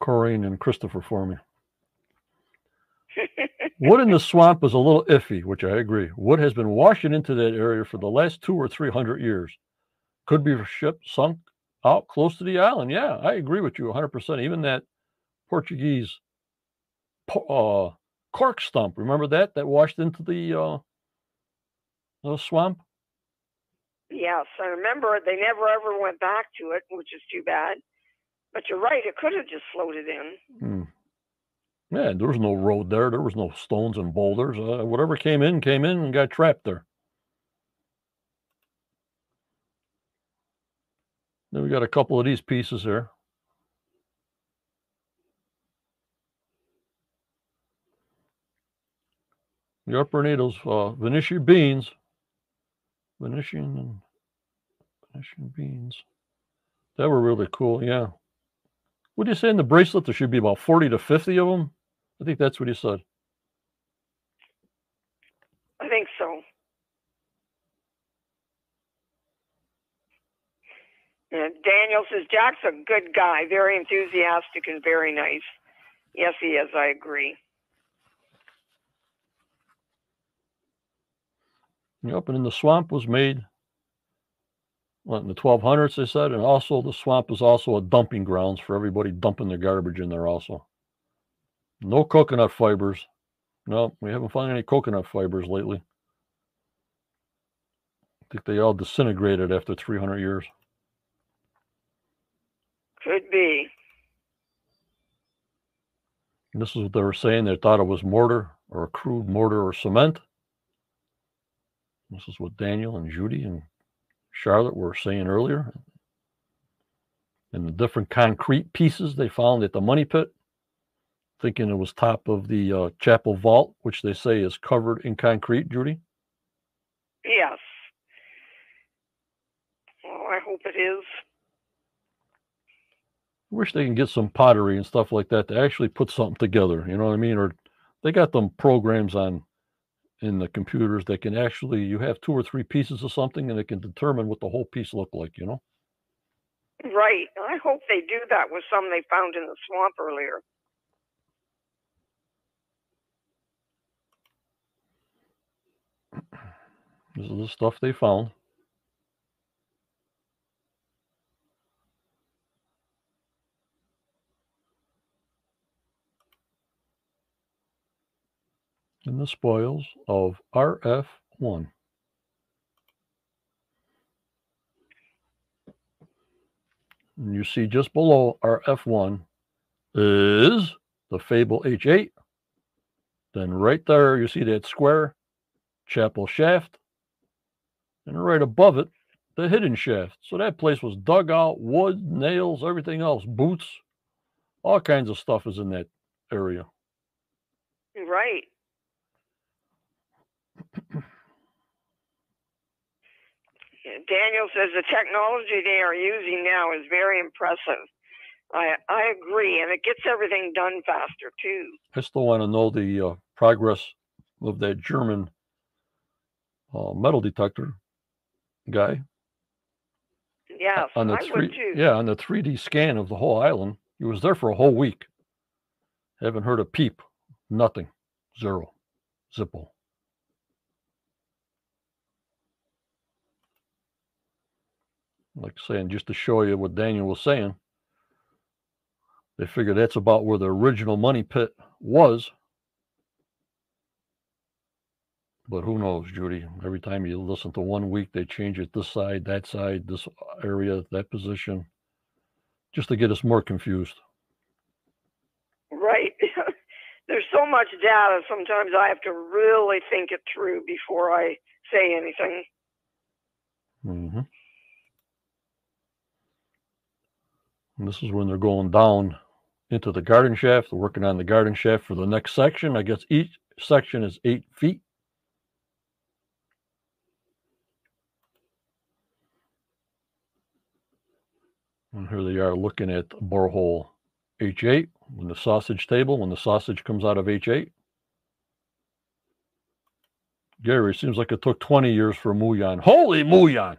Corjan and Christopher for me. Wood in the swamp is a little iffy, which I agree. Wood has been washing into that area for the last two or three hundred years. Could be a ship sunk out close to the island. Yeah, I agree with you 100%. Even that Portuguese uh, cork stump, remember that? That washed into the, uh, the swamp? Yes, I remember they never ever went back to it, which is too bad. But you're right; it could have just floated in. Hmm. Yeah, there was no road there. There was no stones and boulders. Uh, whatever came in came in and got trapped there. Then we got a couple of these pieces here. The upper needles, uh, beans. Venetian and Venetian beans. That were really cool. Yeah. What do you say in the bracelet? There should be about 40 to 50 of them. I think that's what he said. I think so. And Daniel says Jack's a good guy, very enthusiastic and very nice. Yes, he is. I agree. Yep, and then the swamp was made what, in the 1200s, they said, and also the swamp is also a dumping grounds for everybody dumping their garbage in there. Also, no coconut fibers. No, we haven't found any coconut fibers lately. I think they all disintegrated after 300 years. Could be. And this is what they were saying. They thought it was mortar or crude mortar or cement. This is what Daniel and Judy and Charlotte were saying earlier. And the different concrete pieces they found at the money pit, thinking it was top of the uh, chapel vault, which they say is covered in concrete, Judy. Yes. Well, I hope it is. I wish they can get some pottery and stuff like that to actually put something together. You know what I mean? Or they got them programs on in the computers that can actually you have two or three pieces of something and it can determine what the whole piece look like. You know? Right. I hope they do that with some they found in the swamp earlier. This is the stuff they found. In the spoils of RF1. And you see just below RF1 is the Fable H8. Then right there, you see that square chapel shaft. And right above it, the Hedden shaft. So that place was dug out, wood, nails, everything else, boots, all kinds of stuff is in that area. Right. Daniel says the technology they are using now is very impressive. I I agree, and it gets everything done faster too. I still want to know the uh, progress of that German uh, metal detector guy. Yes, on the I three, would too. yeah, on the 3D scan of the whole island. He was there for a whole week. Haven't heard a peep. Nothing. Zero. Zippo. Like saying just to show you what Daniel was saying. They figure that's about where the original money pit was. But who knows, Judy? Every time you listen to one week, they change it this side, that side, this area, that position, just to get us more confused. Right. There's so much data. Sometimes I have to really think it through before I say anything. Mm-hmm. And this is when they're going down into the garden shaft. They're working on the garden shaft for the next section. I guess each section is eight feet. And here they are looking at borehole H8 when the sausage table, when the sausage comes out of H8. Gary, seems like it took 20 years for muon. Holy muon!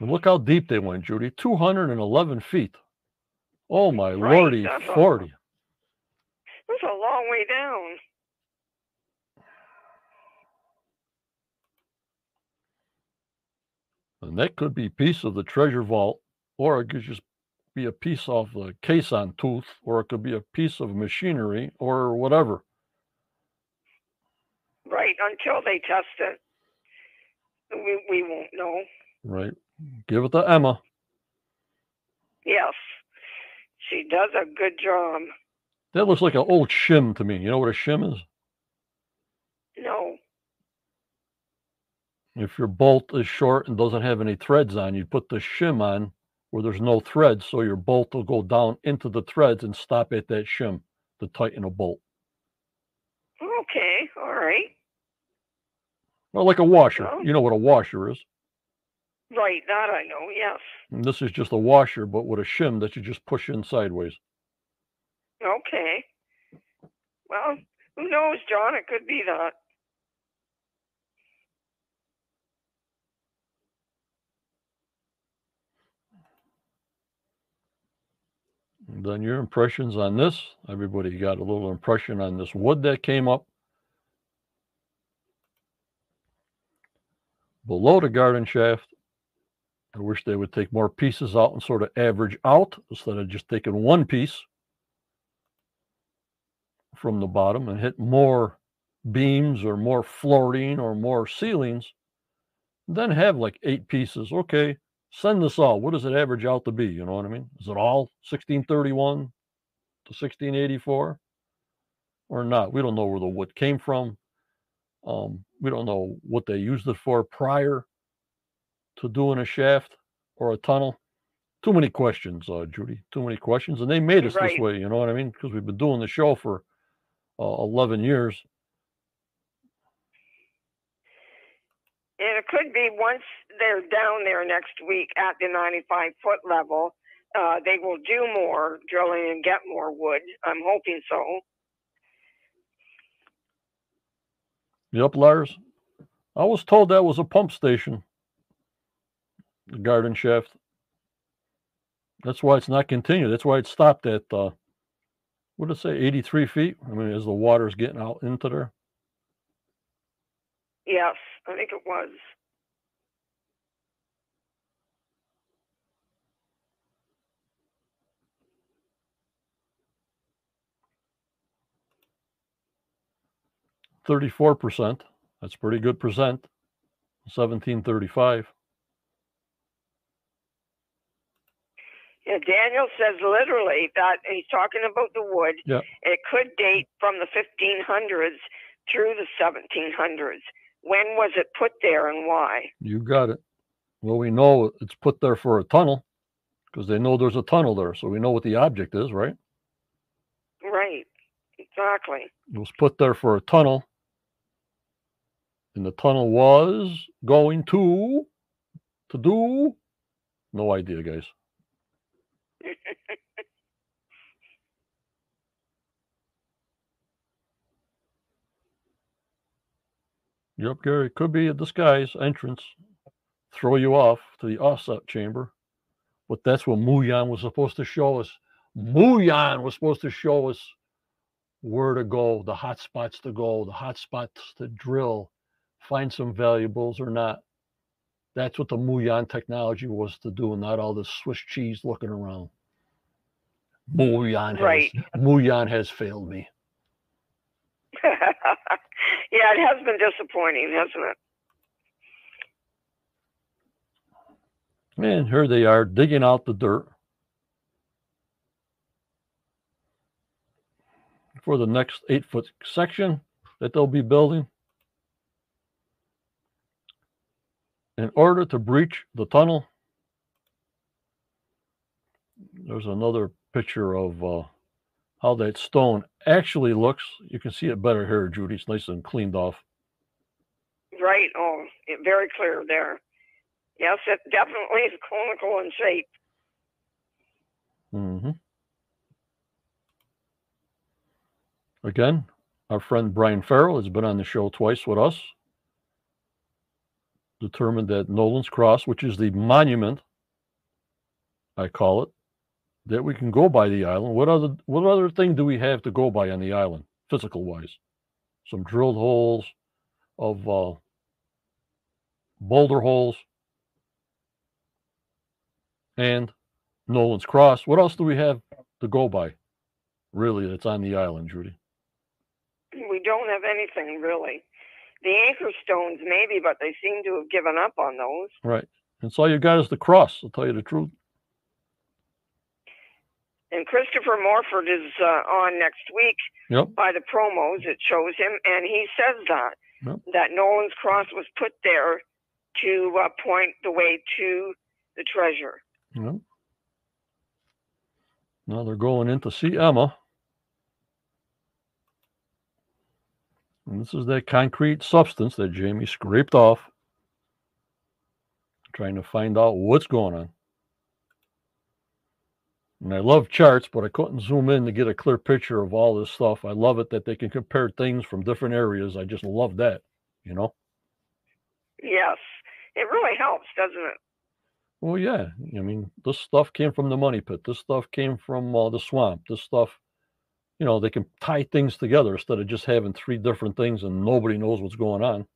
And look how deep they went, Judy. 211 feet. Oh, my Right, lordy, that's a- 40. That's a long way down. And that could be a piece of the treasure vault, or it could just be a piece of the caisson tooth, or it could be a piece of machinery, or whatever. Right, until they test it. We, we won't know. Right? Give it to Emma. Yes. She does a good job. That looks like an old shim to me. You know what a shim is? No. If your bolt is short and doesn't have any threads on, you put the shim on where there's no threads, so your bolt will go down into the threads and stop at that shim to tighten a bolt. Okay, all right. Well, like a washer. Well- You know what a washer is. Right, that I know, yes. And this is just a washer, but with a shim that you just push in sideways. Okay. Well, who knows, John? It could be that. And then your impressions on this. Everybody got a little impression on this wood that came up. Below the garden shaft, I wish they would take more pieces out and sort of average out instead of just taking one piece from the bottom and hit more beams or more flooring or more ceilings. Then have like eight pieces. Okay, send this all. What does it average out to be? You know what I mean? Is it all 1631 to 1684 or not? We don't know where the wood came from. Um, we don't know what they used it for prior to doing a shaft or a tunnel. Too many questions, uh, Judy. Too many questions, and they made us this way. You know what I mean? Because we've been doing the show for uh, 11 years. And it could be once they're down there next week at the 95 foot level, uh, they will do more drilling and get more wood. I'm hoping so. Yep, Lars. I was told that was a pump station. The garden shaft. That's why it's not continued. That's why it stopped at uh what did it say, 83 feet? I mean, as the water's getting out into there. Yes, I think it was. Thirty-four percent. That's pretty good percent. Seventeen thirty-five. Yeah, Daniel says literally that he's talking about the wood. Yeah. It could date from the 1500s through the 1700s. When was it put there and why? You got it. Well, we know it's put there for a tunnel because they know there's a tunnel there, so we know what the object is, right? Right, exactly. It was put there for a tunnel. And the tunnel was going to to do no idea, guys. Yep, Gary. Could be a disguise entrance, throw you off to the offset chamber. But that's what muon was supposed to show us. muon was supposed to show us where to go, the hot spots to go, the hot spots to drill, find some valuables or not. That's what the muon technology was to do, and not all this Swiss cheese looking around. Muyan has Right. muon has failed me. yeah, it has been disappointing, hasn't it? And here they are digging out the dirt for the next eight foot section that they'll be building. In order to breach the tunnel, there's another picture of uh, how that stone actually looks. You can see it better here, Judy. It's nice and cleaned off. Right. Oh, very clear there. Yes, it definitely is conical in shape. Mm-hmm. Again, our friend Brian Farrell has been on the show twice with us. Determined that Nolan's Cross, which is the monument, I call it, that we can go by the island. What other what other thing do we have to go by on the island, physical wise? Some drilled holes of uh, boulder holes and Nolan's Cross. What else do we have to go by? Really, that's on the island, Judy. We don't have anything really. The anchor stones, maybe, but they seem to have given up on those. Right. And so you got is the cross, I'll tell you the truth. And Christopher Morford is uh, on next week Yep. by the promos. It shows him, and he says that Yep. that Nolan's Cross was put there to uh, point the way to the treasure. Yep. Now they're going in to see Emma. And this is that concrete substance that Jamie scraped off, trying to find out what's going on. And I love charts, but I couldn't zoom in to get a clear picture of all this stuff. I love it that they can compare things from different areas. I just love that, you know? Yes, it really helps, doesn't it? Well, yeah. I mean, this stuff came from the money pit. This stuff came from uh, the swamp. This stuff, you know, they can tie things together instead of just having three different things and nobody knows what's going on.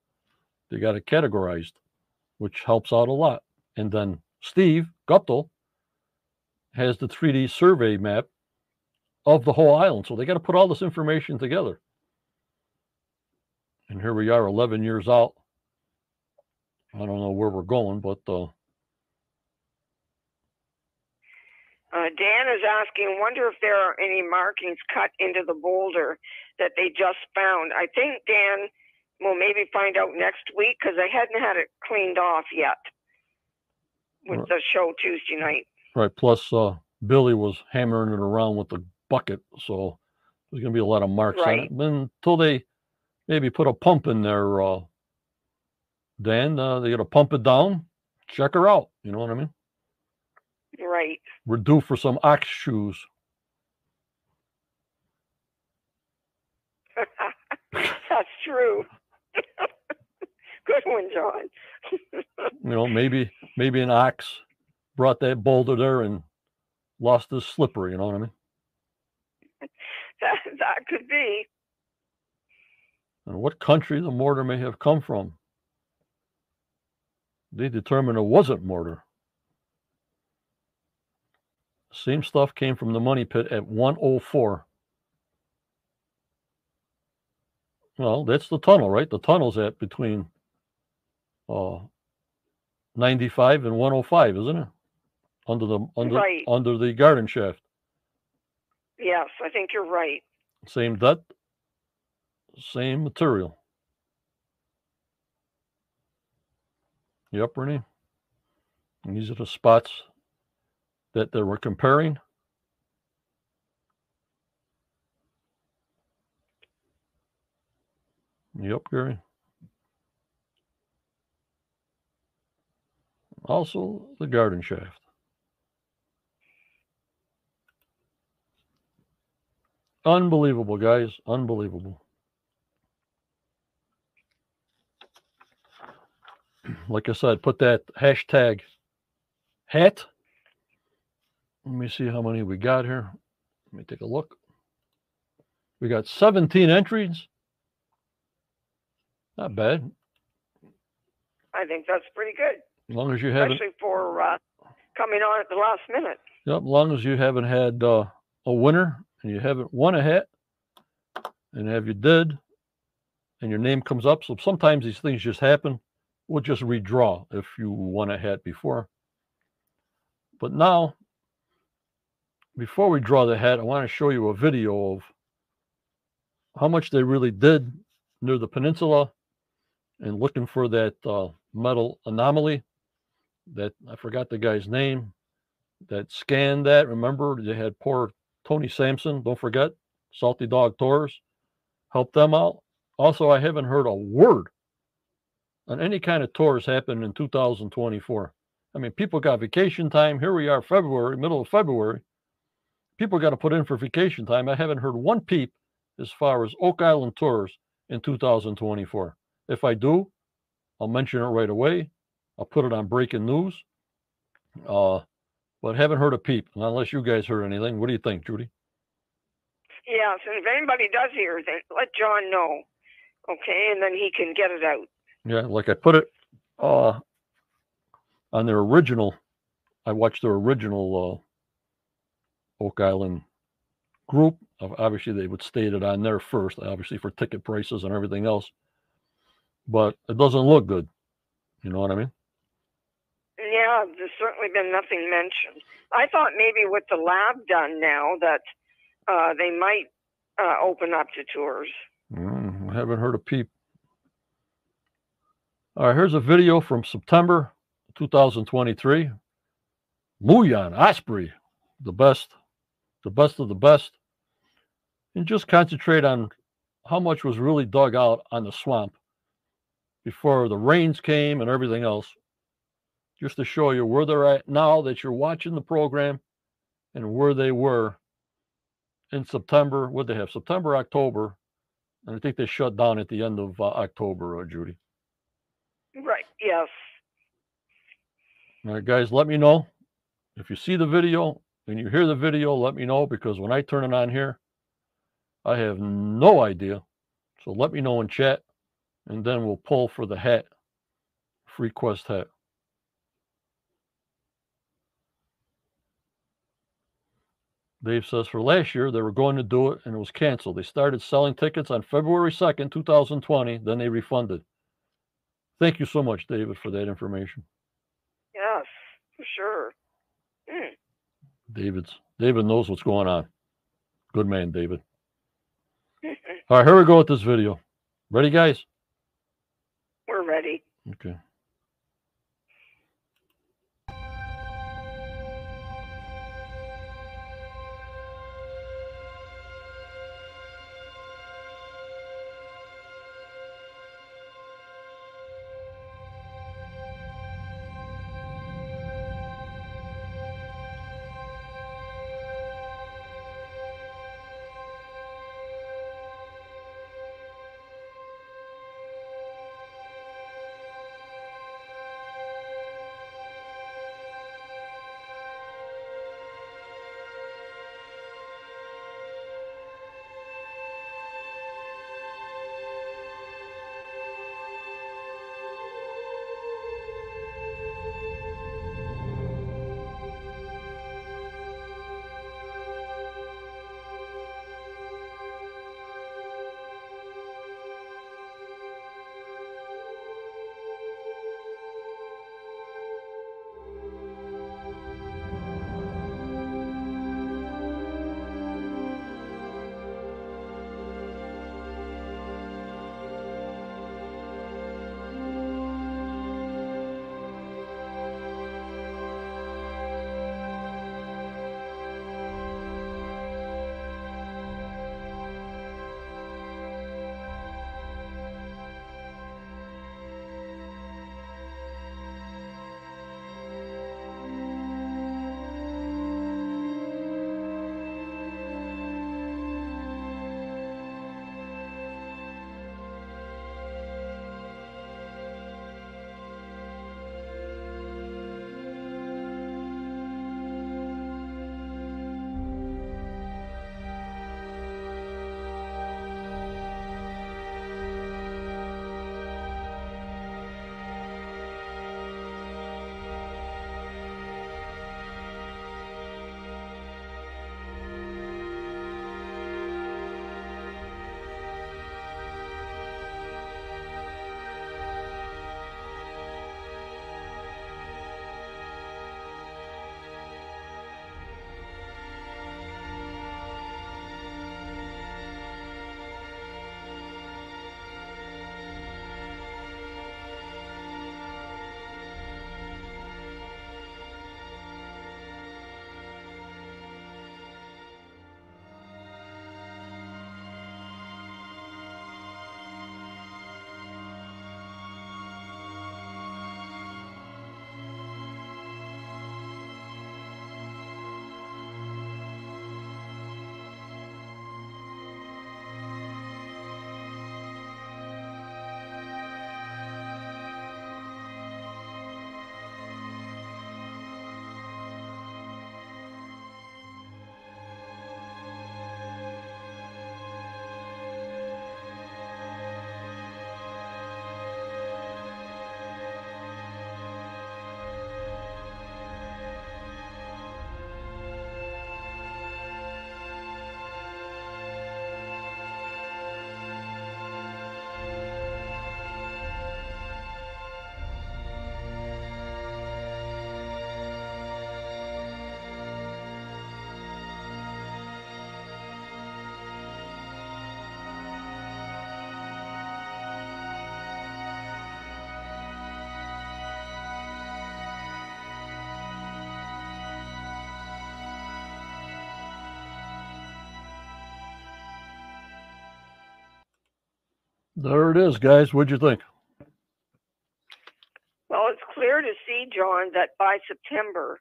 They got it categorized, which helps out a lot. And then Steve Guptill has the 3D survey map of the whole island. So they got to put all this information together. And here we are 11 years out. I don't know where we're going, but uh, Uh, Dan is asking, wonder if there are any markings cut into the boulder that they just found. I think Dan will maybe find out next week because they hadn't had it cleaned off yet with Right. the show Tuesday night. Right. Plus, uh, Billy was hammering it around with the bucket, so there's going to be a lot of marks on Right. it. But until they maybe put a pump in there, uh, Dan, uh, they got to pump it down, check her out. You know what I mean? Right. We're due for some ox shoes. That's true. Good one, John. You know, maybe maybe an ox brought that boulder there and lost his slipper. You know what I mean? that that could be. And what country the mortar may have come from. They determined it wasn't mortar. Same stuff came from the money pit at 104. Well, that's the tunnel, right? The tunnel's at between uh, 95 and 105, isn't it? Under the under Right. under the garden shaft. Yes, I think you're right. Same depth, same material. Yep, Renee. And these are the spots that they were comparing. Yep, Gary. Also, the garden shaft. Unbelievable, guys. Unbelievable. Like I said, put that hashtag hat. Let me see how many we got here. Let me take a look. We got 17 entries. Not bad. I think that's pretty good, As long as you haven't especially for uh, coming on at the last minute. Yep, as long as you haven't had uh, a winner and you haven't won a hat, and have you did, and your name comes up, so sometimes these things just happen. We'll just redraw if you won a hat before. But now, before we draw the hat, I want to show you a video of how much they really did near the peninsula and looking for that uh, metal anomaly. That I forgot the guy's name that scanned that. Remember, they had poor Tony Sampson. Don't forget, Salty Dog Tours Help them out. Also, I haven't heard a word on any kind of tours happening in 2024. I mean, people got vacation time. Here we are, February, middle of February. People got to put in for vacation time. I haven't heard one peep as far as Oak Island tours in 2024. If I do, I'll mention it right away. I'll put it on breaking news. Uh, but haven't heard a peep. Unless you guys heard anything, what do you think, Judy? Yes, and if anybody does hear, then let John know. Okay, and then he can get it out. Yeah, like I put it uh, on their original. I watched their original uh, Oak Island group. Obviously, they would state it on there first, obviously for ticket prices and everything else. But it doesn't look good. You know what I mean? Yeah, there's certainly been nothing mentioned. I thought maybe with the lab done now that uh, they might uh, open up to tours. Mm, haven't heard a peep. All right, here's a video from September 2023. Muyan Osprey, the best, the best of the best. And just concentrate on how much was really dug out on the swamp before the rains came and everything else. Just to show you where they're at now that you're watching the program and where they were in September. What they have September, October, and I think they shut down at the end of uh, October, uh, Judy. Right. Yes. All right, guys, let me know if you see the video and you hear the video. Let me know because when I turn it on here, I have no idea. So let me know in chat, and then we'll pull for the hat, free quest hat. Dave says for last year, they were going to do it and it was canceled. They started selling tickets on February 2nd, 2020. Then they refunded. Thank you so much, David, for that information. Yes, for sure. Mm. David's David knows what's going on. Good man, David. All right, here we go with this video. Ready, guys? We're ready. Okay. There it is, guys. What'd you think? Well, it's clear to see, John, that by September,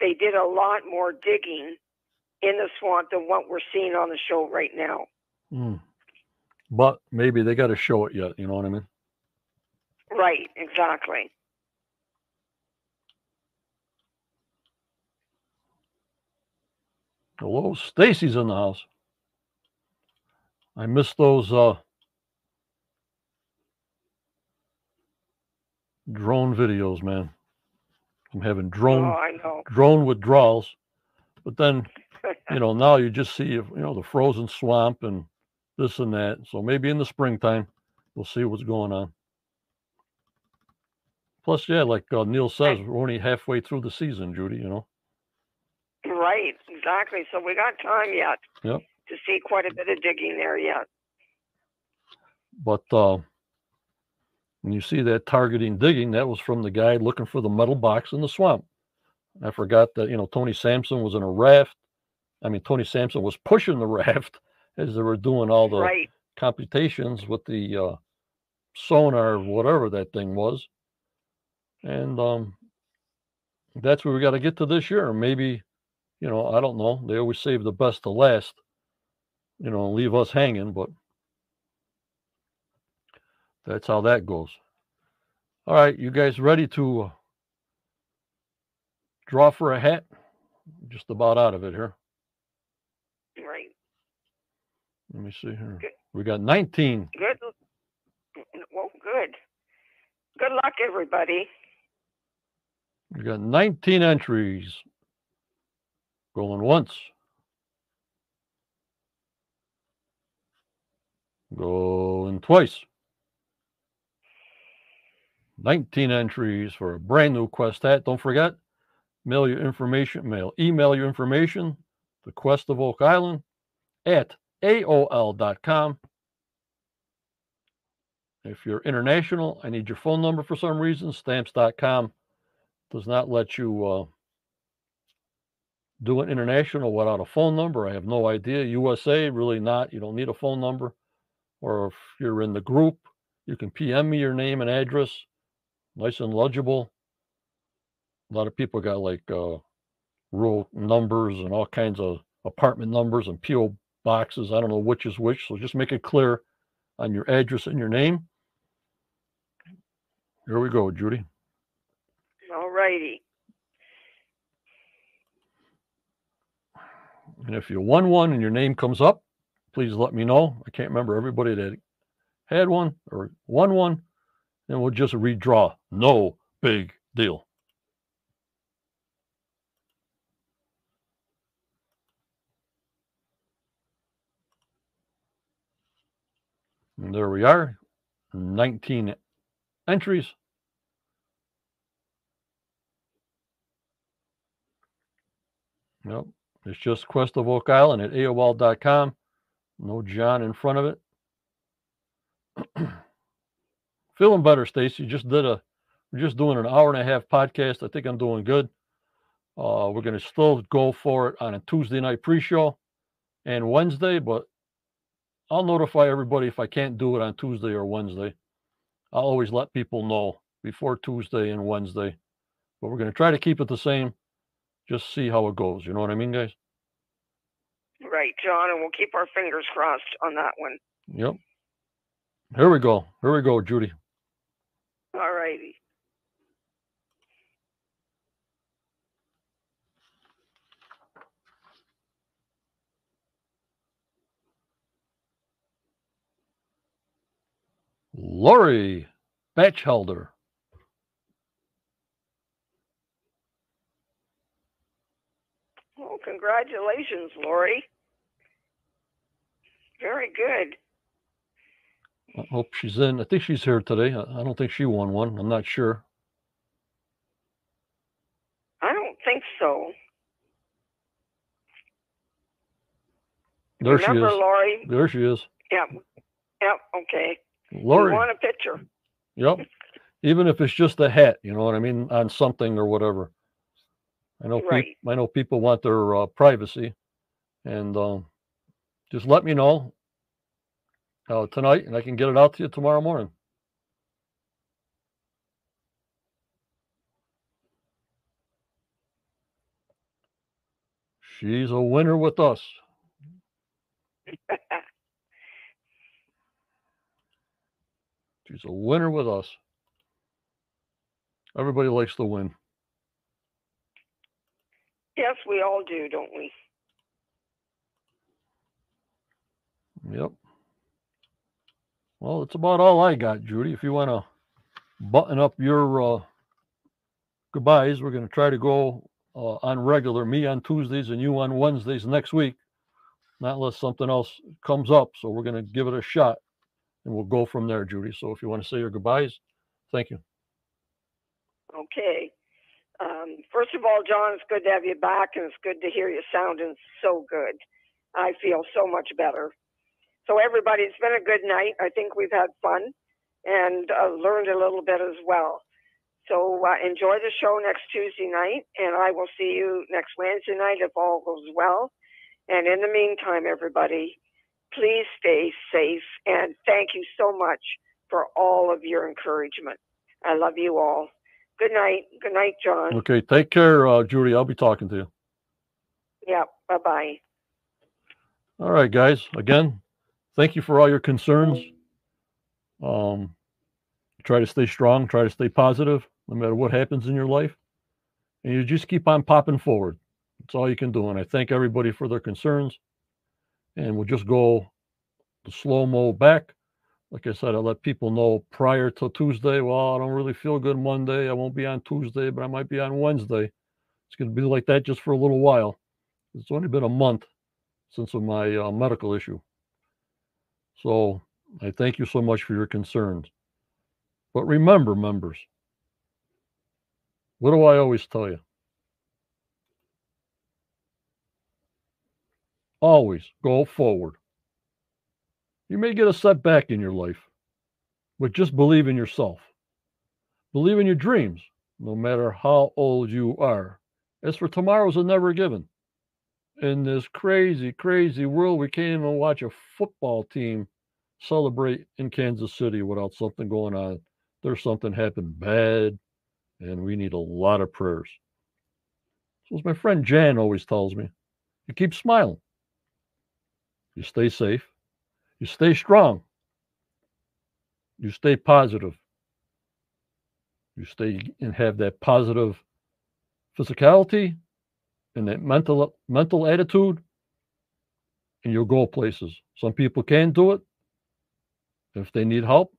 they did a lot more digging in the swamp than what we're seeing on the show right now. Mm. But maybe they got to show it yet. You know what I mean? Right, exactly. Hello, Stacy's in the house. I missed those uh, drone videos, man. I'm having drone Oh, I know. drone withdrawals, but then you know now you just see you know the frozen swamp and this and that. So maybe in the springtime we'll see what's going on. Plus, yeah, like uh, Neil says, we're only halfway through the season, Judy. You know. right, exactly. So we got time yet Yep. to see quite a bit of digging there yet. But uh, when you see that targeting digging, that was from the guy looking for the metal box in the swamp. I forgot that, you know, Tony Sampson was in a raft. I mean, Tony Sampson was pushing the raft as they were doing all the Right. computations with the uh, sonar, whatever that thing was. And um, that's where we got to get to this year. Maybe, you know, I don't know. They always save the best to last, you know, leave us hanging, but that's how that goes. All right, you guys ready to uh, draw for a hat? Just about out of it here. Right. Let me see here. Good. We got 19. Good. Well, good. Good luck, everybody. We got 19 entries. Going once. Going twice. 19 entries for a brand new Quest hat. Don't forget, mail your information, mail, email your information to Quest of Oak Island at AOL.com. If you're international, I need your phone number for some reason. Stamps.com does not let you uh, do an international without a phone number. I have no idea. USA, really not. You don't need a phone number. Or if you're in the group, you can PM me your name and address, nice and legible. A lot of people got like uh, rural numbers and all kinds of apartment numbers and PO boxes. I don't know which is which. So just make it clear on your address and your name. Here we go, Judy. All righty. And if you won one and your name comes up, please let me know. I can't remember everybody that had one or won one. Then we'll just redraw. No big deal. And there we are. 19 entries. Yep. It's just Quest of Oak Island at AOL.com. No John in front of it. Feeling better, Stacy. Just did a we're just doing an hour and a half podcast. I think I'm doing good. Uh, we're gonna still go for it on a Tuesday night pre-show and Wednesday, but I'll notify everybody if I can't do it on Tuesday or Wednesday. I'll always let people know before Tuesday and Wednesday. But we're gonna try to keep it the same. Just see how it goes. You know what I mean, guys? Right, John, and we'll keep our fingers crossed on that one. Yep. Here we go. Here we go, Judy. All righty. Lori Batchelder. Well, congratulations, Lori. Very good. I hope she's in. I think she's here today. I don't think she won one. I'm not sure. I don't think so. There she is. Lori? There she is. Yep. Yep. Okay. Lori. want a picture. Yep. Even if it's just a hat, you know what I mean, on something or whatever. I know. Right. Peop, I know people want their uh, privacy, and um, just let me know. Uh, tonight, and I can get it out to you tomorrow morning. She's a winner with us. She's a winner with us. Everybody likes to win. yes, we all do, don't we? Yep. Well, it's about all I got, Judy. If you want to button up your uh, goodbyes, we're going to try to go uh, on regular, me on Tuesdays and you on Wednesdays next week, not unless something else comes up. So we're going to give it a shot and we'll go from there, Judy. So if you want to say your goodbyes, thank you. Okay. Um, first of all, John, it's good to have you back, and it's good to hear you sounding so good. I feel so much better. So, everybody, it's been a good night. I think we've had fun and uh, learned a little bit as well. So, uh, enjoy the show next Tuesday night, and I will see you next Wednesday night if all goes well. And in the meantime, everybody, please stay safe, and thank you so much for all of your encouragement. I love you all. Good night. Good night, John. Okay. Take care, uh, Judy. I'll be talking to you. Yeah. Bye bye. All right, guys. Again, thank you for all your concerns. Um, try to stay strong, try to stay positive, no matter what happens in your life. And you just keep on popping forward. That's all you can do. And I thank everybody for their concerns. And we'll just go the slow mo back. Like I said, I let people know prior to Tuesday. Well, I don't really feel good Monday. I won't be on Tuesday, but I might be on Wednesday. It's going to be like that just for a little while. It's only been a month since of my uh, medical issue. So I thank you so much for your concerns. But remember, members, what do I always tell you? Always go forward. You may get a setback in your life, but just believe in yourself. Believe in your dreams, no matter how old you are. As for tomorrow's a never given. In this crazy, crazy world, we can't even watch a football team celebrate in Kansas City without something going on. There's something happened bad, and we need a lot of prayers. So, as my friend Jan always tells me, you keep smiling, you stay safe, you stay strong, you stay positive, you stay and have that positive physicality and that mental mental attitude, and you'll go places. Some people can do it. If they need help,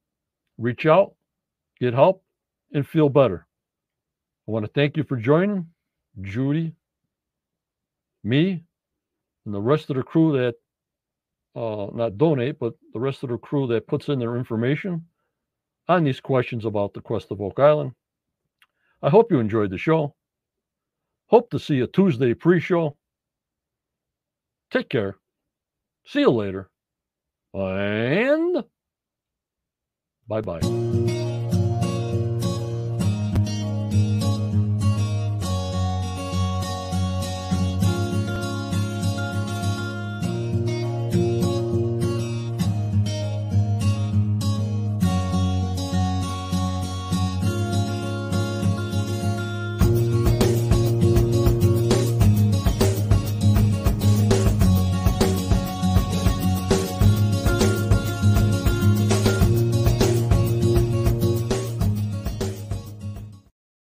reach out, get help, and feel better. I want to thank you for joining, Judy, me, and the rest of the crew that uh, not donate, but the rest of the crew that puts in their information on these questions about the quest of Oak Island. I hope you enjoyed the show. Hope to see you Tuesday pre show. Take care. See you later. And bye bye.